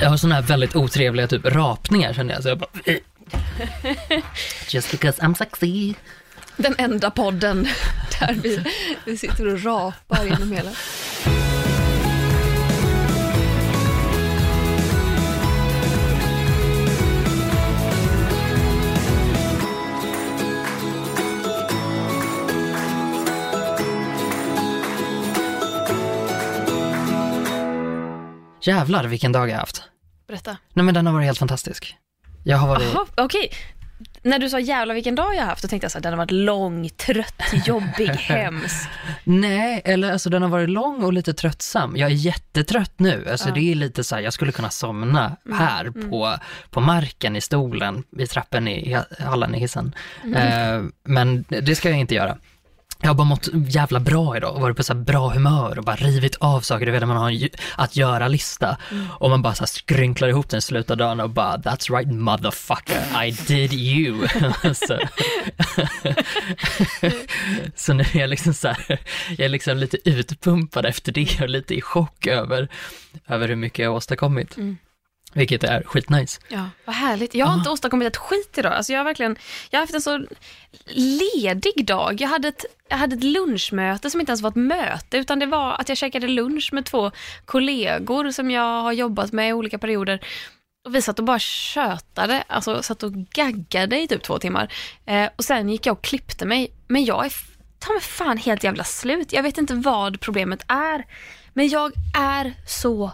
Jag har sådana här väldigt otrevliga typ rapningar känner jag. Så jag bara, "Eh." Just because I'm sexy. Den enda podden där vi, vi sitter och rapar genom hela. Jävlar vilken dag jag har haft. Berätta. Nej men den har varit helt fantastisk. Jag har varit... Jaha, okej. När du sa jävla vilken dag jag har haft, då tänkte jag så här, den har varit lång, trött, jobbig, hemsk. Nej, eller alltså den har varit lång och lite tröttsam. Jag är jättetrött nu. Alltså Ja. det är lite så här, jag skulle kunna somna här på, på marken i stolen i trappen i i hallen i hissen. Eh, men det ska jag inte göra. Jag har bara mått jävla bra idag och varit på så bra humör och bara rivit av saker. Du vet när man har en att göra-lista och man bara så här skrynklar ihop den i slutet av dagen och bara that's right motherfucker, I did you. så, så nu är jag liksom så här, jag är liksom lite utpumpad efter det och lite i chock över, över hur mycket jag har åstadkommit. Mm. Vilket är skitnice. Ja, vad härligt. Jag har inte åstadkommit ett skit idag. Alltså jag har verkligen, jag har haft en så ledig dag. Jag hade, ett, jag hade ett lunchmöte som inte ens var ett möte, utan det var att jag käkade lunch med två kollegor som jag har jobbat med i olika perioder. Och vi satt och bara tjötade, alltså satt och gaggade i typ två timmar. Eh, och sen gick jag och klippte mig, men jag är ta mig fan helt jävla slut. Jag vet inte vad problemet är, men jag är så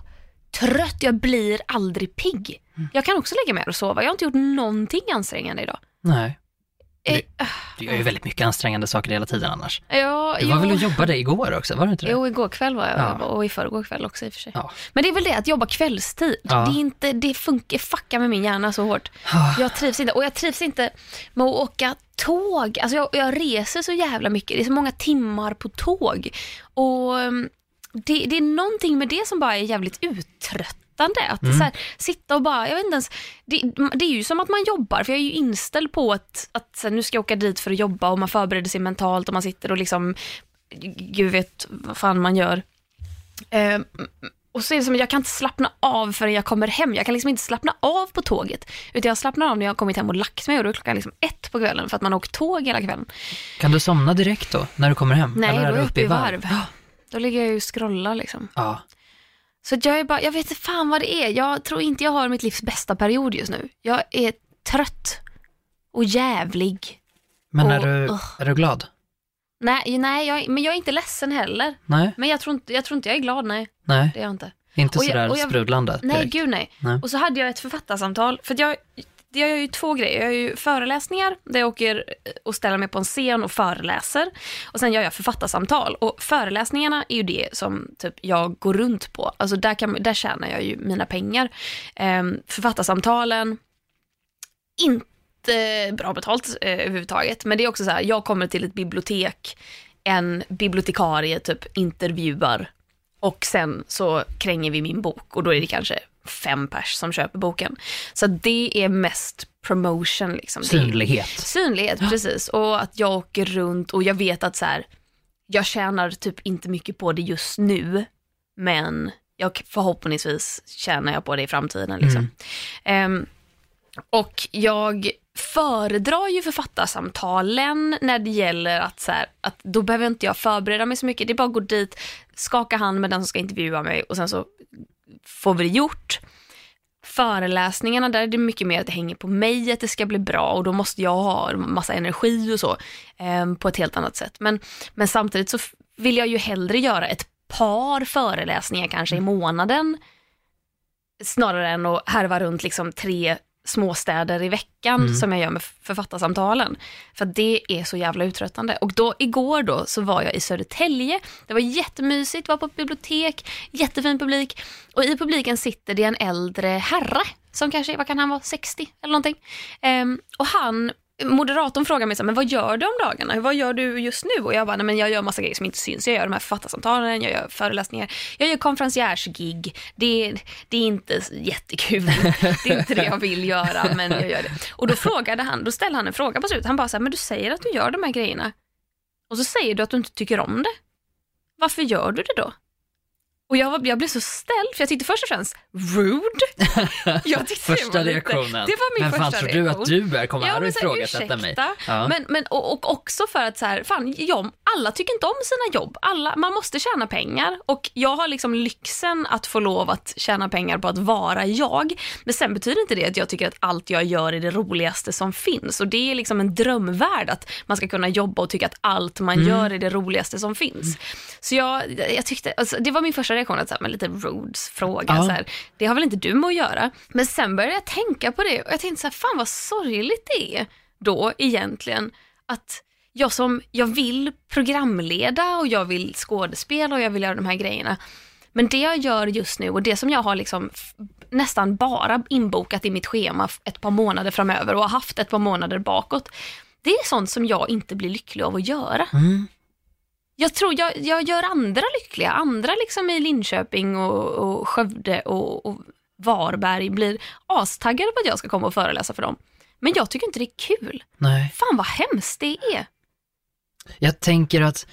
trött. Jag blir aldrig pigg. Jag kan också lägga mig och sova. Jag har inte gjort någonting ansträngande idag. Nej, Eh, du gör ju väldigt mycket ansträngande saker hela tiden annars. ja, Du var jo. väl och jobbade igår också, var det inte det? Jo, igår kväll var jag Ja. och i förrgår kväll också i och för sig. Ja. Men det är väl det att jobba kvällstid. Ja. Det, är inte, det funkar, fuckar med min hjärna så hårt. Ah. Jag trivs inte. Och jag trivs inte med att åka tåg. Alltså jag, jag reser så jävla mycket. Det är så många timmar på tåg. Och um, det, det är någonting med det som bara är jävligt uttröttande. Att Mm. så här, sitta och bara, jag vet inte ens, det, det är ju som att man jobbar, för jag är ju inställd på att, att här, nu ska jag åka dit för att jobba och man förbereder sig mentalt och man sitter och liksom, gud vet vad fan man gör. Eh, och så är det som att jag kan inte slappna av förrän jag kommer hem. Jag kan liksom inte slappna av på tåget. Utan jag slappnar av när jag har kommit hem och lagt mig och då är klockan liksom ett på kvällen för att man har åkt tåg hela kvällen. Kan du somna direkt då, när du kommer hem? Nej, Eller då är är du jag uppe i varv. Ja. Då ligger jag ju och scrollar liksom. Ja. Så jag är bara, jag vet inte fan vad det är. Jag tror inte jag har mitt livs bästa period just nu. Jag är trött och jävlig. Men är Och, du, ugh. är du glad? Nej, nej jag, men jag är inte ledsen heller. Nej, Men jag tror inte jag, tror inte jag är glad, nej. nej, Det är jag inte. inte Och jag- sådär och jag- sprudlande Nej, gud nej. Nej. Och så hade jag ett författarsamtal, för att jag, jag gör ju två grejer. Jag gör ju föreläsningar, där jag åker och ställer mig på en scen och föreläser. Och sen gör jag författarsamtal. Och föreläsningarna är ju det som typ jag går runt på. Alltså där, kan, där tjänar jag ju mina pengar. Ehm, författarsamtalen, inte bra betalt eh, överhuvudtaget. Men det är också så här, jag kommer till ett bibliotek, en bibliotekarie typ intervjuar och sen så kränger vi min bok och då är det kanske fem pers som köper boken. Så det är mest promotion. Liksom. Det är- Synlighet. Synlighet, precis. Och att jag åker runt och jag vet att så här, jag tjänar typ inte mycket på det just nu, men jag, förhoppningsvis tjänar jag på det i framtiden. Liksom. Ehm, och jag föredrar ju författarsamtalen när det gäller att, så här, att då behöver inte jag förbereda mig så mycket. Det är bara att gå dit, skaka hand med den som ska intervjua mig och sen så får vi det gjort. Föreläsningarna, där är det mycket mer att det hänger på mig att det ska bli bra och då måste jag ha massa energi och så eh, på ett helt annat sätt. Men, men samtidigt så vill jag ju hellre göra ett par föreläsningar kanske i månaden snarare än att härva runt liksom tre småstäder i veckan som jag gör med författarsamtalen. För det är så jävla uttröttande. Och då igår då så var jag i Södertälje. Det var jättemysigt, var på ett bibliotek, jättefin publik. Och i publiken sitter det en äldre herre som kanske, vad kan han vara, 60 eller någonting. Ehm, och han, moderatorn frågar mig så här, men vad gör du om dagarna? Vad gör du just nu? Och jag bara, nej men jag gör massa grejer som inte syns. Jag gör de här författarsamtalen, jag gör föreläsningar, jag gör konferenciers-gig. Det, det är inte jättekul. Det är inte det jag vill göra, men jag gör det. Och då frågade han, då ställde han en fråga på slutet. Han bara så här, men du säger att du gör de här grejerna och så säger du att du inte tycker om det. Varför gör du det då? Och jag, var, jag blev så ställd, för jag tyckte först och främst rude. Jag tyckte Första det var lite, reaktionen. Det var min men fan första tror du reaktion. att du är kommer här och ifrågasätta mig? Ja. Men, men, och, och också för att så här, fan, ja, alla tycker inte om sina jobb. Alla, man måste tjäna pengar och jag har liksom lyxen att få lov att tjäna pengar på att vara jag. Men sen betyder inte det att jag tycker att allt jag gör är det roligaste som finns. Och det är liksom en drömvärld att man ska kunna jobba och tycka att allt man Mm. gör är det roligaste som finns. Så jag, jag tyckte, alltså, det var min första reaktion, att så här, men lite rudes fråga. Ja. Så här, det har väl inte du med att göra? Men sen började jag tänka på det och jag tänkte så här, fan vad sorgligt det är då egentligen att jag som, jag vill programleda och jag vill skådespela och jag vill göra de här grejerna. Men det jag gör just nu och det som jag har liksom nästan bara inbokat i mitt schema ett par månader framöver och har haft ett par månader bakåt. Det är sånt som jag inte blir lycklig av att göra. Mm. Jag tror jag, jag gör andra lyckliga. Andra liksom i Linköping och, och Skövde och, och Varberg blir astaggade på att jag ska komma och föreläsa för dem. Men jag tycker inte det är kul. Nej. Fan vad hemskt det är. Jag tänker att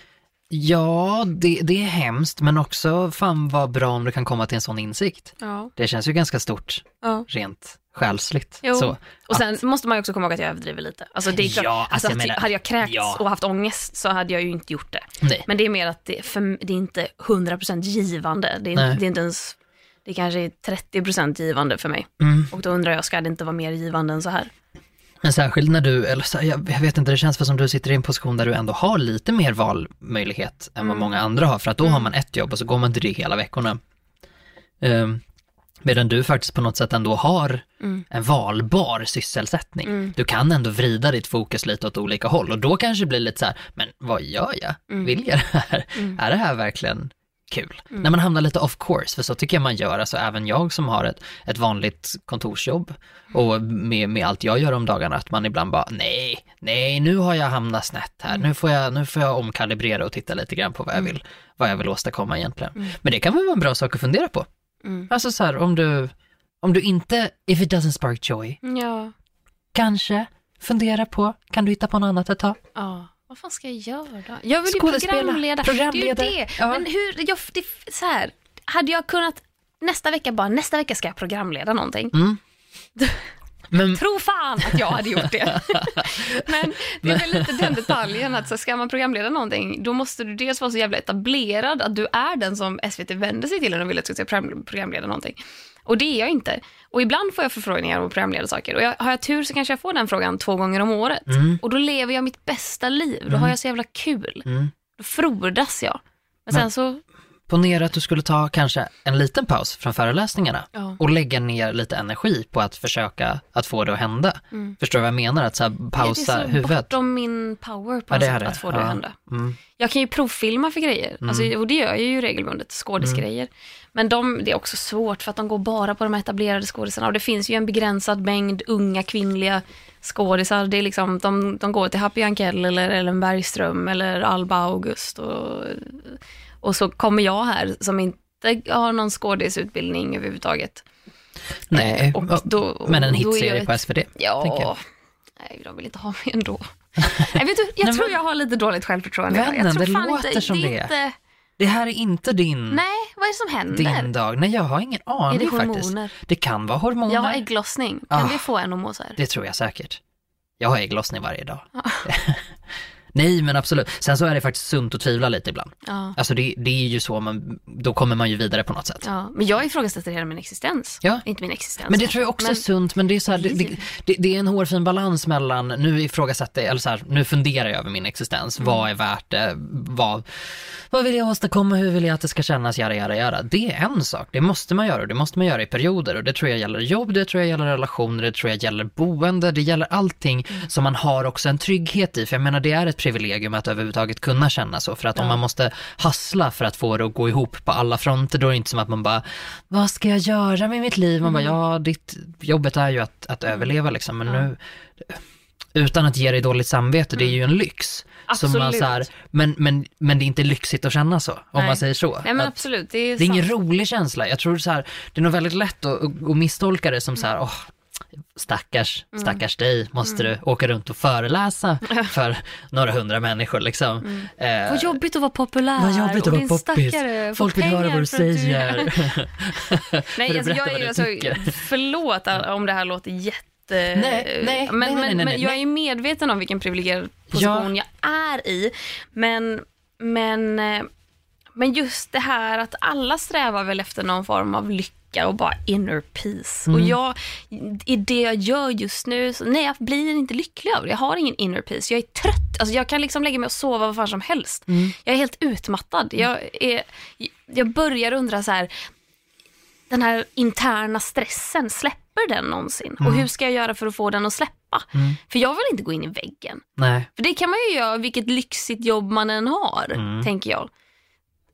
ja, det, det är hemskt, men också fan vad bra om du kan komma till en sån insikt. Ja. Det känns ju ganska stort, ja. rent själsligt. Jo. Så, Och sen måste man ju också komma ihåg att jag överdriver lite. Alltså det är klart, Ja, alltså alltså jag att- menar- hade jag kräkts ja. och haft ångest så hade jag ju inte gjort det. nej. Men det är mer att det, för, det är inte 100% givande. Det är, det är inte ens, det kanske är 30% givande för mig. Mm. Och då undrar jag, ska det inte vara mer givande än så här? Men särskilt när du, eller så, jag, jag vet inte, det känns väl som du sitter i en position där du ändå har lite mer valmöjlighet än vad Mm. många andra har, för att då har man ett jobb och så går man till det hela veckorna. Um, medan du faktiskt på något sätt ändå har Mm. en valbar sysselsättning. Mm. Du kan ändå vrida ditt fokus lite åt olika håll och då kanske det blir lite så här, men vad gör jag? Mm. Vill jag det här? Mm. Är det här verkligen kul? Mm. När man hamnar lite off course, för så tycker jag man gör, alltså även jag som har ett, ett vanligt kontorsjobb och med, med allt jag gör om dagarna, att man ibland bara, nej, nej, nu har jag hamnat snett här, Mm. nu, får jag, nu får jag omkalibrera och titta lite grann på vad jag Mm. vill, vad jag vill åstadkomma egentligen. Mm. Men det kan väl vara en bra sak att fundera på. Mm. Alltså så här, om du, om du inte, if it doesn't spark joy, Ja, kanske fundera på, kan du hitta på något annat ett tag? ja. Vad fan ska jag göra? Jag vill ju programleda. programledare. Det är ju det. Ja. Men hur, jag, det, så här, hade jag kunnat nästa vecka bara, nästa vecka ska jag programleda någonting. Mm. Men, Tro fan att jag hade gjort det. Men det är väl lite den detaljen att så ska man programleda någonting, då måste du dels vara så jävla etablerad att du är den som SVT vänder sig till när de vill att du ska program- programleda någonting. Och det är jag inte. Och ibland får jag förfrågningar om att programleda saker. Och jag, har jag tur så kanske jag får den frågan två gånger om året. Mm. Och då lever jag mitt bästa liv. Då har jag så jävla kul. mm. Då frodas jag. Men, Men- sen så, Ponera att du skulle ta kanske en liten paus från föreläsningarna ja. och lägga ner lite energi på att försöka att få det att hända. Mm. Förstår du vad jag menar? Att så här, pausa det är så huvudet. bortom min power på Ja, sätt att få det Ja. att hända. Mm. Jag kan ju provfilma för grejer, Mm. alltså, och det gör jag ju regelbundet, skådisgrejer. Men de, det är också svårt för att de går bara på de etablerade skådisarna och det finns ju en begränsad mängd unga kvinnliga skådisar. Det är liksom, de, de går till Happy Jankell eller Ellen Bergström eller Alba August och, och så kommer jag här som inte har någon skådisutbildning överhuvudtaget. Nej, Eh, och då, men en är hitserie på SVT. Ja, nej, de vill inte ha mig ändå. Nej, vet du, jag Nej, tror men- jag har lite dåligt självförtroende. Vännen, jag tror det låter inte, som det. det. Är inte, Det här är inte din, nej, vad är det som händer? din dag. Nej, jag har ingen är aning det faktiskt. hormoner? Det kan vara hormoner. Jag har ägglossning. Kan Ah. det få en att må så här? Det tror jag säkert. Jag har ägglossning varje dag. Ja. Nej, men absolut. Sen så är det faktiskt sunt att tvivla lite ibland. Ja. Alltså det, det är ju så, man, då kommer man ju vidare på något sätt. Ja, men jag ifrågasätter hela min existens. Ja. Inte min existens. Men det tror jag också Men- är sunt, men det är så här, det, det, det, är en hårfin balans mellan, nu ifrågasätter eller så här, nu funderar jag över min existens, Mm. vad är värt det, vad, vad vill jag åstadkomma, hur vill jag att det ska kännas, göra, göra, göra. Det är en sak, det måste man göra och det måste man göra i perioder och det tror jag gäller jobb, det tror jag gäller relationer, det tror jag gäller boende, det gäller allting Mm. som man har också en trygghet i, för jag menar det är ett privilegium att överhuvudtaget kunna känna så, för att om Ja. man måste hassla för att få det att gå ihop på alla fronter, då är det inte som att man bara, vad ska jag göra med mitt liv? Man bara, ja, ditt, jobbet är ju att, att överleva liksom, men Mm. Ja. nu, utan att ge dig dåligt samvete, det är ju en lyx. Som man, så här, men, men, men det är inte lyxigt att känna så, om Nej. man säger så. Nej men Att- absolut, det är, det är ingen rolig känsla. Jag tror så här, det är nog väldigt lätt att, att, misstolka det som så här, åh, stackars, stackars dig, måste du åka runt och föreläsa för några hundra människor liksom. Eh, Vad jobbigt att vara populär. vad jobbigt att vara poppis. Folk vill höra vad du säger. Nej, alltså, jag är du alltså, förlåt om det här låter jätte... Nej, nej, men, nej, nej, men, men jag är medveten om vilken privilegierad position jag är i. Men, men, eh, men just det här att alla strävar väl efter någon form av lycka och bara inner peace. Mm. Och jag, i det jag gör just nu, så, nej jag blir inte lycklig av det. Jag har ingen inner peace. Jag är trött. Alltså, jag kan liksom lägga mig och sova vad fan som helst. Mm. Jag är helt utmattad. Jag, är, jag börjar undra så här, den här interna stressen, släpper den någonsin? Och hur ska jag göra för att få den att släppa? Mm. För jag vill inte gå in i väggen. Nej, För det kan man ju göra vilket lyxigt jobb man än har, tänker jag.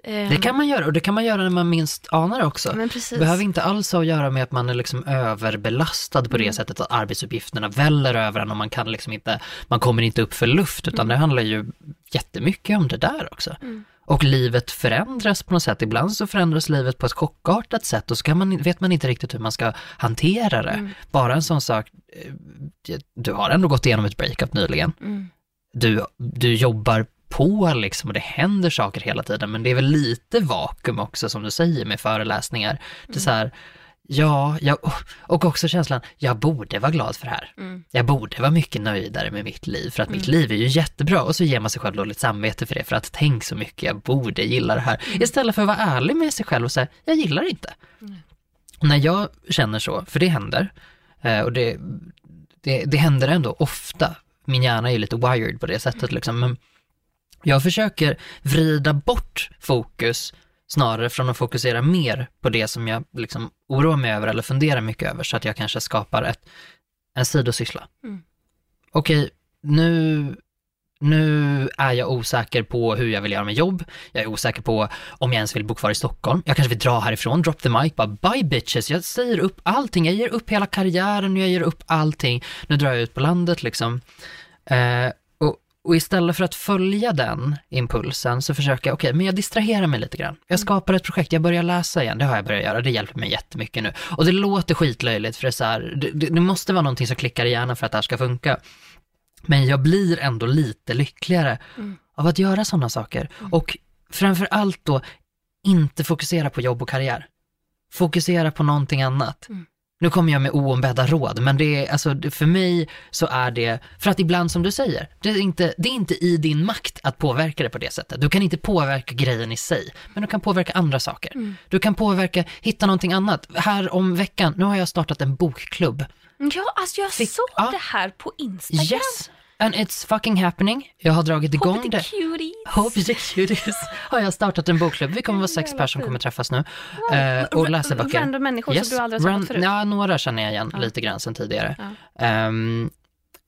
Mm. det kan man göra och det kan man göra när man minst anar det också. Det behöver inte alls ha att göra med att man är liksom överbelastad på Mm. det sättet att arbetsuppgifterna väller över en och man kan liksom inte, man kommer inte upp för luft utan Mm. det handlar ju jättemycket om det där också. Och livet förändras på något sätt. Ibland så förändras livet på ett chockartat sätt och så kan man, vet man inte riktigt hur man ska hantera det. Mm. Bara en sån sak, eh, du har ändå gått igenom ett breakup nyligen. Mm. Du, du jobbar på liksom och det händer saker hela tiden men det är väl lite vakuum också som du säger med föreläsningar. Det är så här, ja, jag, och också känslan, jag borde vara glad för det här. Mm. Jag borde vara mycket nöjdare med mitt liv för att mitt liv är ju jättebra och så ger man sig själv dåligt samvete för det för att tänk så mycket jag borde gilla det här. Istället för att vara ärlig med sig själv och säga, jag gillar inte. När jag känner så, för det händer, eh, och det, det, det händer ändå ofta, min hjärna är lite wired på det sättet liksom, men jag försöker vrida bort fokus snarare från att fokusera mer på det som jag liksom oroar mig över eller funderar mycket över så att jag kanske skapar ett, en sidosyssla. Mm. Okej, nu, nu är jag osäker på hur jag vill göra med jobb. Jag är osäker på om jag ens vill bo kvar i Stockholm. Jag kanske vill dra härifrån, drop the mic, bara bye bitches. Jag säger upp allting. Jag ger upp hela karriären, jag ger upp allting. Nu drar jag ut på landet liksom. Eh, och, istället för att följa den impulsen så försöker jag, okej, men jag distraherar mig lite grann. Jag skapar ett projekt, jag börjar läsa igen, det har jag börjat göra, det hjälper mig jättemycket nu. Och det låter skitlöjligt för det är så här, det, det, måste vara någonting som klickar i hjärnan för att det här ska funka. Men jag blir ändå lite lyckligare av att göra sådana saker. Och framför allt då, inte fokusera på jobb och karriär. Fokusera på någonting annat. Nu kommer jag med oombedda råd, men det är, alltså, för mig så är det, för att ibland som du säger, det är, inte, det är inte i din makt att påverka det på det sättet. Du kan inte påverka grejen i sig, men du kan påverka andra saker. Du kan påverka, hitta någonting annat. Här om veckan, nu har jag startat en bokklubb. Ja, alltså jag Fick- såg ja. det här på Instagram. Yes! And it's fucking happening. Jag har dragit igång Hoppity det. cuties. Hope the Cuties har jag startat en bokklubb. Vi kommer vara sex personer som kommer träffas nu eh, och läsa böcker. Random människor som du aldrig har träffat förut. Ja, några känner jag igen lite grann sedan tidigare. Ehm,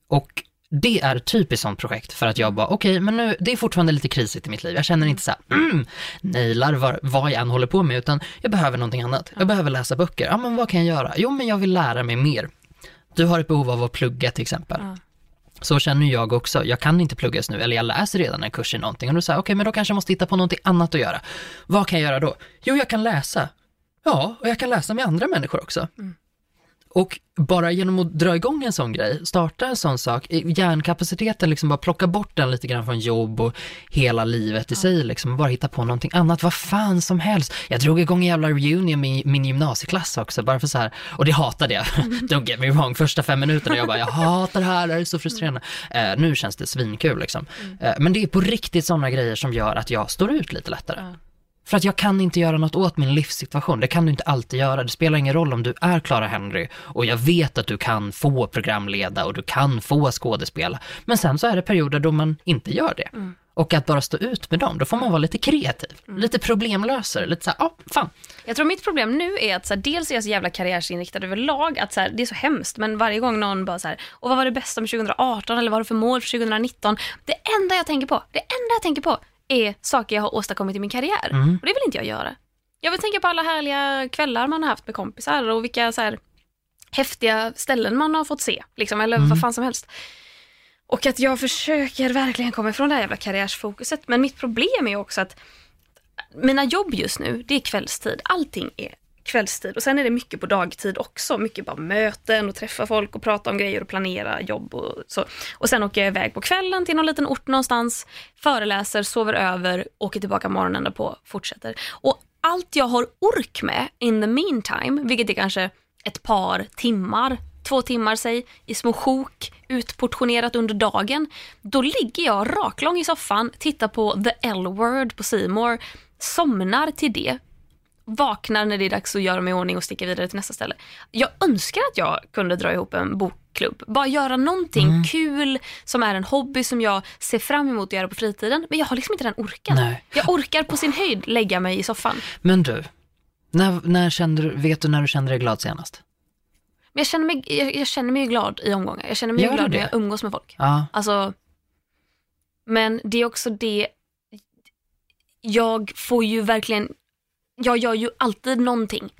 och det är ett typiskt sånt projekt för att jag bara, okej, men nu, det är fortfarande lite krisigt i mitt liv. Jag känner inte så här, mm, nailar vad, vad jag än håller på med, utan jag behöver någonting annat. Jag behöver läsa böcker. Ja, men vad kan jag göra? Jo, men jag vill lära mig mer. Du har ett behov av att plugga till exempel. Ja. Så känner jag också, jag kan inte plugga just nu, eller jag läser redan en kurs i någonting. Och då säger okej, men då kanske jag måste hitta på någonting annat att göra. Vad kan jag göra då? Jo, jag kan läsa. Ja, och jag kan läsa med andra människor också. Mm. Och bara genom att dra igång en sån grej, starta en sån sak, hjärnkapaciteten liksom bara plocka bort den lite grann från jobb och hela livet i sig liksom, bara hitta på någonting annat, vad fan som helst. Jag drog igång en jävla reunion med min gymnasieklass också, bara för så här, och det hatade jag, don't get me wrong, första fem minuterna jag bara, jag hatar det här, det här är så frustrerande. Eh, nu känns det svinkul liksom. Eh, men det är på riktigt sådana grejer som gör att jag står ut lite lättare. Ja. För att jag kan inte göra något åt min livssituation. Det kan du inte alltid göra. Det spelar ingen roll om du är Clara Henry och jag vet att du kan få programleda och du kan få skådespela. Men sen så är det perioder då man inte gör det. Och att bara stå ut med dem, då får man vara lite kreativ, lite problemlösare, lite såhär, ja, ah, fan. Jag tror mitt problem nu är att så här, dels är jag så jävla karriärsinriktad överlag, att så här, det är så hemskt, men varje gång någon bara så här, och vad var det bästa med 2018 eller vad har du för mål för 2019? Det enda jag tänker på, det enda jag tänker på är saker jag har åstadkommit i min karriär. Och det vill inte jag göra. Jag vill tänka på alla härliga kvällar man har haft med kompisar och vilka så här, häftiga ställen man har fått se, liksom, eller vad fan som helst. Och att jag försöker verkligen komma ifrån det här jävla karriärsfokuset. Men mitt problem är också att mina jobb just nu, det är kvällstid. Allting är kvällstid. Och sen är det mycket på dagtid också. Mycket bara möten och träffa folk och prata om grejer och planera jobb och så. Och sen åker jag iväg på kvällen till någon liten ort någonstans, föreläser, sover över, åker tillbaka morgonen därpå, fortsätter. Och allt jag har ork med in the meantime, vilket är kanske ett par timmar, två timmar säg, i små sjok, utportionerat under dagen. Då ligger jag raklång i soffan, tittar på The L-word på Simor, somnar till det, vaknar när det är dags att göra mig i ordning och sticka vidare till nästa ställe. Jag önskar att jag kunde dra ihop en bokklubb. Bara göra någonting mm. kul som är en hobby som jag ser fram emot att göra på fritiden. Men jag har liksom inte den orken. Nej. Jag orkar på sin höjd lägga mig i soffan. Men du, när, när kände du, vet du när du kände dig glad senast? Men jag känner mig, jag, jag känner mig glad i omgångar. Jag känner mig Gör glad när jag umgås med folk. Ja. Alltså, men det är också det, jag får ju verkligen jag gör ju alltid någonting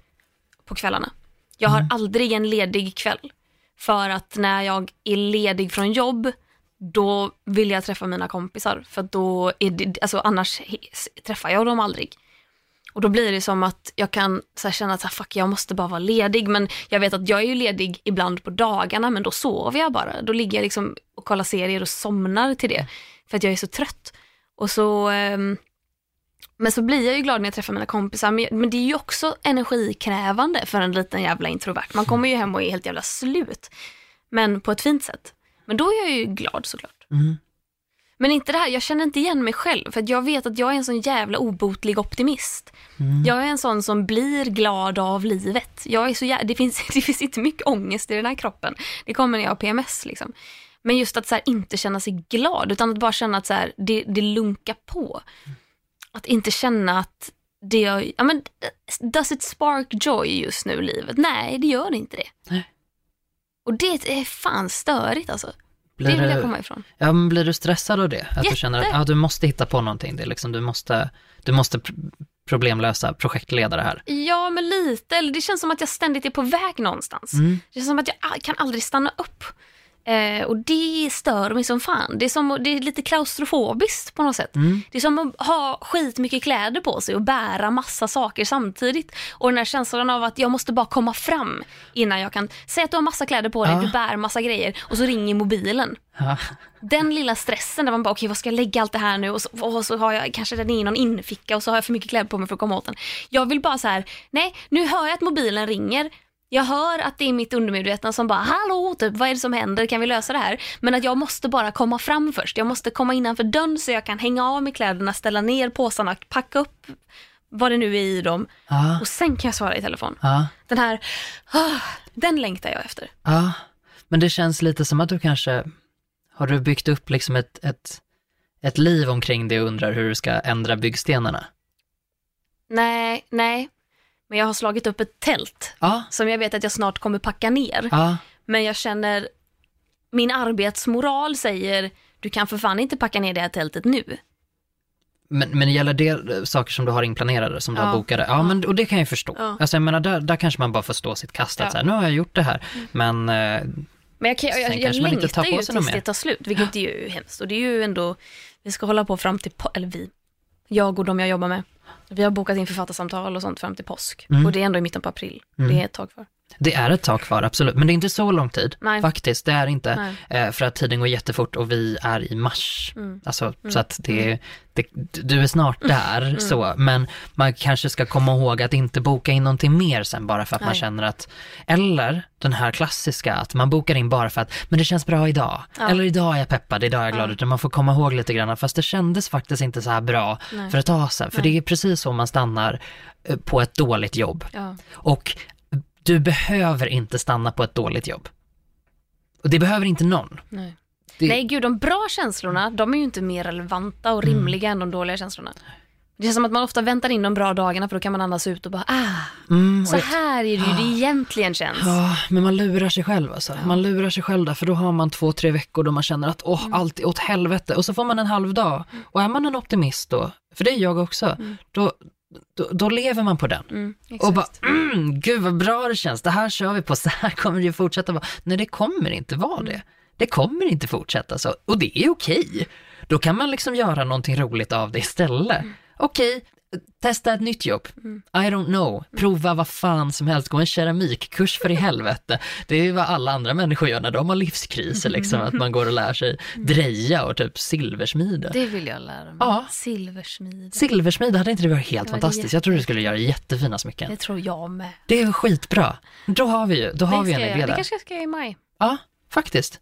på kvällarna. Jag har mm. aldrig en ledig kväll. För att när jag är ledig från jobb, då vill jag träffa mina kompisar. För då är det, alltså annars träffar jag dem aldrig. Och då blir det som att jag kan så känna att så här, fuck, jag måste bara vara ledig. Men jag vet att jag är ju ledig ibland på dagarna, men då sover jag bara. Då ligger jag liksom och kollar serier och somnar till det. För att jag är så trött. Och så um, men så blir jag ju glad när jag träffar mina kompisar. Men, det är ju också energikrävande för en liten jävla introvert. Man kommer ju hem och är helt jävla slut. Men på ett fint sätt. Men då är jag ju glad såklart. Mm. Men inte det här, jag känner inte igen mig själv. För jag vet att jag är en sån jävla obotlig optimist. Mm. Jag är en sån som blir glad av livet. Jag är så jävla, det, finns, det finns inte mycket ångest i den här kroppen. Det kommer när jag har PMS liksom. Men just att så här, inte känna sig glad, utan att bara känna att så här, det, det lunkar på. Mm. Att inte känna att det jag, ja men does it spark joy just nu i livet? Nej, det gör inte det. Nej. Och det är fan störigt alltså. Blir det vill jag komma ifrån. Ja, men blir du stressad av det? Att Jätte. du känner att ja, du måste hitta på någonting. Det är liksom, du måste, du måste problemlösa projektledare här. Ja, men lite. Eller det känns som att jag ständigt är på väg någonstans. Mm. Det känns som att jag kan aldrig stanna upp. Eh, och det stör mig som fan. Det är, som, det är lite klaustrofobiskt på något sätt. Mm. Det är som att ha skitmycket kläder på sig och bära massa saker samtidigt. Och den här känslan av att jag måste bara komma fram innan jag kan... Säg att du har massa kläder på dig, ja. du bär massa grejer och så ringer mobilen. Ja. Den lilla stressen där man bara, okej okay, vad ska jag lägga allt det här nu och så, och så har jag kanske den i någon inficka och så har jag för mycket kläder på mig för att komma åt den. Jag vill bara så här, nej nu hör jag att mobilen ringer, jag hör att det är mitt undermedvetna som bara hallå, typ, vad är det som händer, kan vi lösa det här? Men att jag måste bara komma fram först. Jag måste komma innanför dörren så jag kan hänga av mig kläderna, ställa ner påsarna, packa upp vad det nu är i dem ah. och sen kan jag svara i telefon. Ah. Den här, ah, den längtar jag efter. Ja, men det känns lite som att du kanske, har du byggt upp liksom ett, ett, ett liv omkring det och undrar hur du ska ändra byggstenarna? Nej, nej, men jag har slagit upp ett tält ja. som jag vet att jag snart kommer packa ner. Ja. Men jag känner, min arbetsmoral säger, du kan för fan inte packa ner det här tältet nu. Men, men gäller det saker som du har inplanerade, som du ja. har bokade? Ja, men, och det kan jag ju förstå. Ja. Alltså jag menar, där, där kanske man bara får stå sitt kast, att så här, nu har jag gjort det här, mm. men eh, men jag, kan, jag, jag, jag längtar ju tills det tar slut, vilket är ju hemskt. Och det är ju ändå, vi ska hålla på fram till, eller vi, jag och de jag jobbar med, vi har bokat in författarsamtal och sånt fram till påsk. Mm. Och det är ändå i mitten på april. Mm. Det är ett tag kvar. Det är ett tag kvar, absolut. Men det är inte så lång tid Nej. faktiskt. Det är inte. Eh, för att tiden går jättefort och vi är i mars. Mm. Alltså, mm. Så att det, mm. det, du är snart mm. där, mm. så. Men man kanske ska komma ihåg att inte boka in någonting mer sen bara för att Nej. man känner att, eller den här klassiska, att man bokar in bara för att, men det känns bra idag. Ja. Eller idag är jag peppad, idag är jag glad. Ja. Utan man får komma ihåg lite grann, fast det kändes faktiskt inte så här bra Nej. för ett tag sedan. För Nej. det är precis så man stannar eh, på ett dåligt jobb. Ja. Och du behöver inte stanna på ett dåligt jobb. Och det behöver inte någon. Nej. Det... Nej, gud, de bra känslorna, de är ju inte mer relevanta och rimliga mm. än de dåliga känslorna. Det känns som att man ofta väntar in de bra dagarna för då kan man andas ut och bara ah, mm, så här är det ju det ah. egentligen känns. Ja, men man lurar sig själv alltså. Ja. Man lurar sig själv där för då har man två, tre veckor då man känner att åh, mm. allt är åt helvete och så får man en halv dag. Och är man en optimist då, för det är jag också, mm. då, då, då, lever man på den. Mm, och bara, mm, gud vad bra det känns, det här kör vi på, så här kommer det ju fortsätta vara. Nej, det kommer inte vara det. Det kommer inte fortsätta så, och det är okej. Då kan man liksom göra någonting roligt av det istället. Mm. Okej, testa ett nytt jobb. Mm. I don't know. Prova vad fan som helst. Gå en keramikkurs för i helvete. Det är ju vad alla andra människor gör när de har livskriser, liksom. Att man går och lär sig dreja och typ silversmide. Det vill jag lära mig. Ja. Silversmide. Silversmide, hade inte det varit helt Det var fantastiskt? Jag tror du skulle göra jättefina smycken. Det tror jag med. Det är skitbra. Då har vi ju, då har vi en jag idé göra. Det där. kanske jag ska göra i maj. Ja, faktiskt.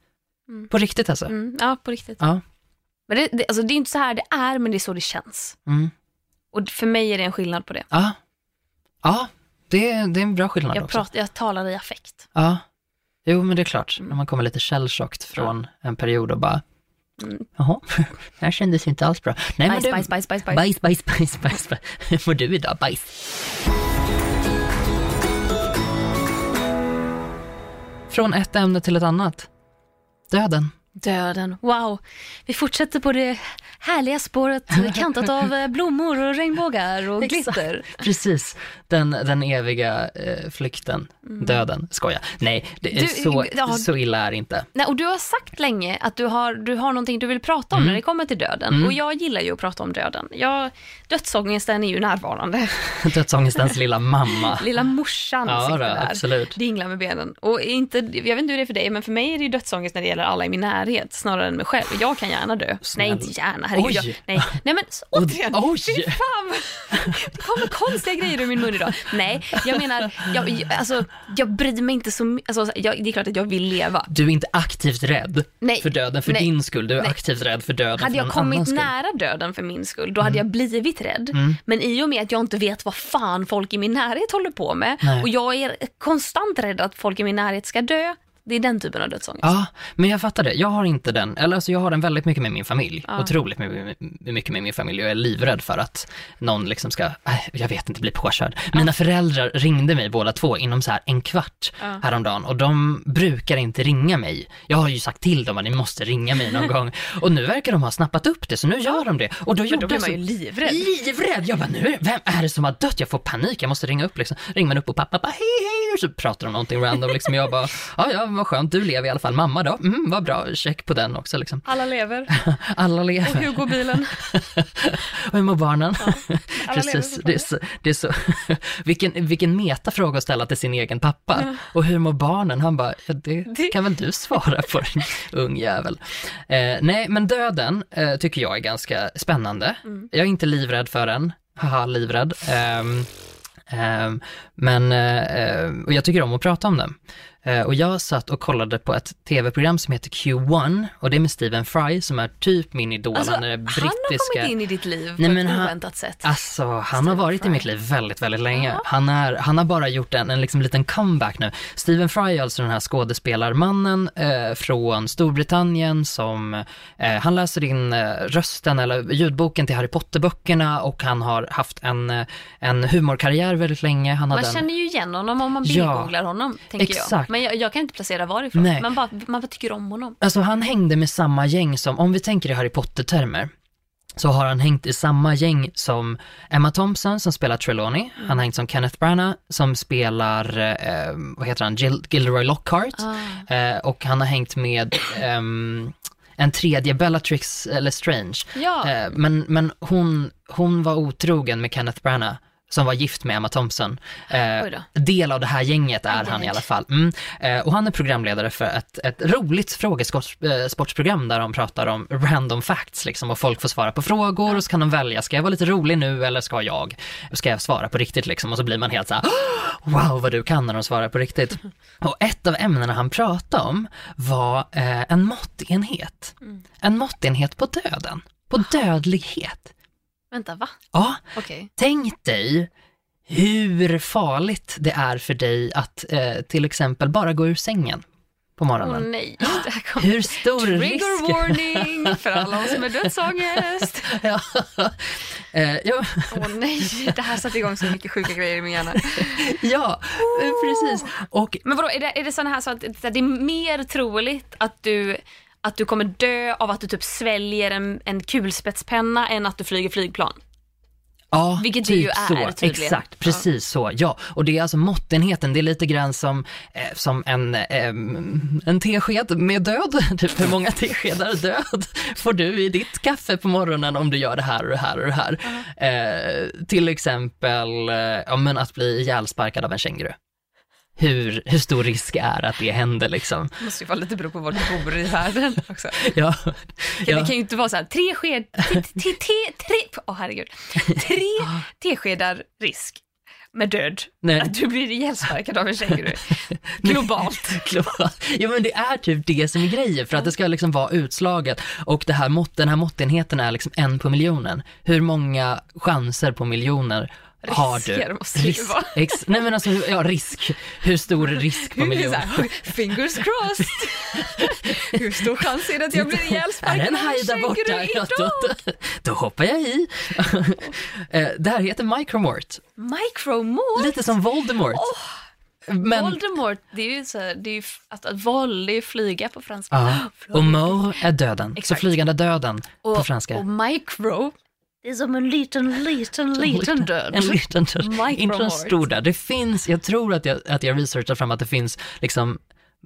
Mm. På riktigt alltså. Mm. Ja, på riktigt. Ja. Men det, det, alltså, det är inte så här det är, men det är så det känns. Och för mig är det en skillnad på det. Ja. Ja, det, är- det är en bra skillnad Jag, också. pratar, jag talar i affekt. Ja. Jo, men det är klart. När man kommer lite källsockt från en period och bara, Mm. jaha, det här kändes inte alls bra. Nej, Bajs, men du, bajs, bajs, bajs. bajs, bajs, bajs, bajs, bajs. Hur mår du idag? Bajs. Från ett ämne till ett annat. Döden. Döden. Wow. Vi fortsätter på det härliga spåret kantat av eh, blommor och regnbågar och glitter. Precis, den, den eviga eh, flykten, döden. Skoja. Nej, det är Du, så, ja. så illa är det inte. Nej, och du har sagt länge att du har, du har någonting du vill prata om Mm. när det kommer till döden. Och jag gillar ju att prata om döden. Jag, dödsångesten är ju närvarande. Dödsångestens lilla mamma. Lilla morsan Ja, sitter då, där. absolut. Dinglar med benen. Och inte, jag vet inte hur det är för dig, men för mig är det ju dödsångest när det gäller alla i min närhet, snarare än mig själv. Jag kan gärna dö. Snälla. Nej, inte gärna. Herregud, jag, nej. nej, men återigen. Oj. Fy fan. Det kommer konstiga grejer ur min mun idag. Nej, jag menar, jag, alltså, jag bryr mig inte så mycket. Alltså, jag, det är klart att jag vill leva. Du är inte aktivt rädd Nej. för döden för Nej. din skull, du är Nej. aktivt rädd för döden Hade för jag kommit. Mm. nära döden för min skull, då hade jag blivit rädd. Men i och med att jag inte vet vad fan folk i min närhet håller på med och jag är konstant rädd att folk i min närhet ska dö, det är den typen av dödsångest. Ja, men jag fattar det. Jag har inte den, eller alltså jag har den väldigt mycket med min familj. Otroligt mycket, med min familj jag är livrädd för att någon liksom ska, äh, jag vet inte, bli påkörd. Mina föräldrar ringde mig båda två inom så här en kvart häromdagen och de brukar inte ringa mig. Jag har ju sagt till dem att ni måste ringa mig någon gång och nu verkar de ha snappat upp det så nu gör de det. Och då Men då blir man ju livrädd. livrädd! Jag bara, nu, vem är det som har dött? Jag får panik, jag måste ringa upp liksom. Ringer man upp och pappa bara, hej hej, och så pratar de någonting random liksom. Jag bara, ja ja, vad skönt, du lever i alla fall. Mamma då? Mm, vad bra, check på den också liksom. Alla lever. Alla Och lever. hur går bilen? Och hur mår barnen? alla Precis, det är så, det är så. vilken, vilken metafråga att ställa till sin egen pappa. Och hur mår barnen? Han bara, ja, det, Det- kan väl du svara på, ung jävel. Eh, nej, men döden eh, tycker jag är ganska spännande. Mm. Jag är inte livrädd för den, haha, livrädd. Ehm, ehm, men, eh, eh, och jag tycker om att prata om den. Eh, och jag satt och kollade på ett tv-program som heter Q1 och det är med Stephen Fry som är typ min idol. Alltså, han är han brittiska... har kommit in i ditt liv Nej, på men ett han- oväntat sätt. Alltså, han har Stephen varit i Fry. mitt liv väldigt, väldigt länge. Ja. Han, är, han har bara gjort en, en liksom liten comeback nu. Stephen Fry är alltså den här skådespelarmannen eh, från Storbritannien som, eh, han läser in eh, rösten eller ljudboken till Harry Potter-böckerna och han har haft en, eh, en humorkarriär väldigt länge. Han Man hade en, känner ju igen honom om man Ja, bildgooglar honom, tänker jag. exakt. Men jag, jag kan inte placera varifrån. Nej. Man bara, man bara tycker om honom. Alltså han hängde med samma gäng som, om vi tänker i Harry Potter-termer, så har han hängt i samma gäng som Emma Thompson som spelar Trelawney, han har hängt som Kenneth Branagh som spelar, eh, vad heter han, Gil- Gilderoy Lockhart, Ah. eh, och han har hängt med ehm, en tredje, Bellatrix Lestrange. Ja. Eh, men men hon, hon var otrogen med Kenneth Branagh som var gift med Emma Thompson. Eh, del av det här gänget är han i alla fall. Mm. Eh, och han är programledare för ett, ett roligt frågesportsprogram där de pratar om random facts liksom och folk får svara på frågor och så kan de välja, ska jag vara lite rolig nu eller ska jag? Ska jag svara på riktigt liksom? Och så blir man helt så här, wow vad du kan när de svarar på riktigt. Och ett av ämnena han pratade om var eh, en måttenhet. En måttenhet på döden, på dödlighet. Vänta, va? Ja, Okej. tänk dig hur farligt det är för dig att eh, till exempel bara gå ur sängen på morgonen. nej, det här kommer... Hur stor risk... Trigger warning för alla oss med dödsångest. ja. Eh, ja, Åh nej, det här satte igång så mycket sjuka grejer i min hjärna. ja, eh, precis. Och Men vadå, är det, är det sån här så att det är mer troligt att du, att du kommer dö av att du typ sväljer en, en kulspetspenna än att du flyger flygplan? Ja, Vilket det typ ju är, så. tydligen. Exakt, precis så. Ja, och det är alltså måttenheten, det är lite grann som, eh, som en, eh, en tesked med död. Typ hur många teskedar död får du i ditt kaffe på morgonen om du gör det här och det här och det här. Eh, till exempel, eh, ja men att bli ihjälsparkad av en känguru. Hur, hur stor risk är att det händer liksom? Det måste ju vara lite bero på var du bor i världen också. Ja, Det ja. kan ju inte vara så här, tre sked, te, te, tre, åh herregud, tre teskedar risk med död. Nej. Att du blir ihjälsparkad av en känguru. Globalt. Ja men det är typ det som är grejen för att det ska liksom vara utslaget och det här mått, den här måttenheten är liksom en på miljonen. Hur många chanser på miljoner? Risker måste det ju vara. ex, nej men alltså, ja risk. Hur stor risk på är så här, Fingers crossed. Hur stor chans är det att jag blir Är ihjälsparkad det en haj där borta? Ja, idag? då, då hoppar jag i. Eh, det här heter Micromort, Micromort. lite som Voldemort. men, Voldemort, det är ju så här, det är ju f- att, att vol, det är ju flyga på franska. ja, och mort är döden, så Exakt. flygande döden på och, franska. och micro, det är som en liten, liten, liten död. En liten död. Inte en stor död. Det finns, jag tror att jag, att jag researchar fram att det finns liksom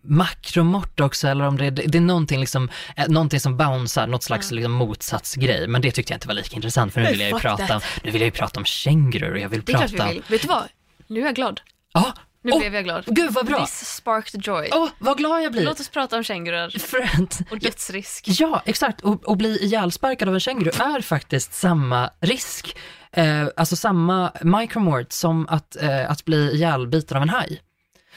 makromort också, eller om det är, det är någonting, liksom, eh, någonting som bouncear, något slags liksom, motsatsgrej. Men det tyckte jag inte var lika intressant, för nu vill jag ju prata, that. nu vill jag ju prata om kängurur och jag vill Det är klart prata... vi vill. Vet du vad? Nu är jag glad. Ja, Nu Åh, blev jag glad. Gud vad bra! This sparked joy. Åh, vad glad jag blir! Låt oss prata om kängurur och dödsrisk. Ja, exakt. Och, och bli ihjälsparkad av en känguru är faktiskt samma risk. Eh, alltså samma micromort som att, eh, att bli ihjälbiten av en haj.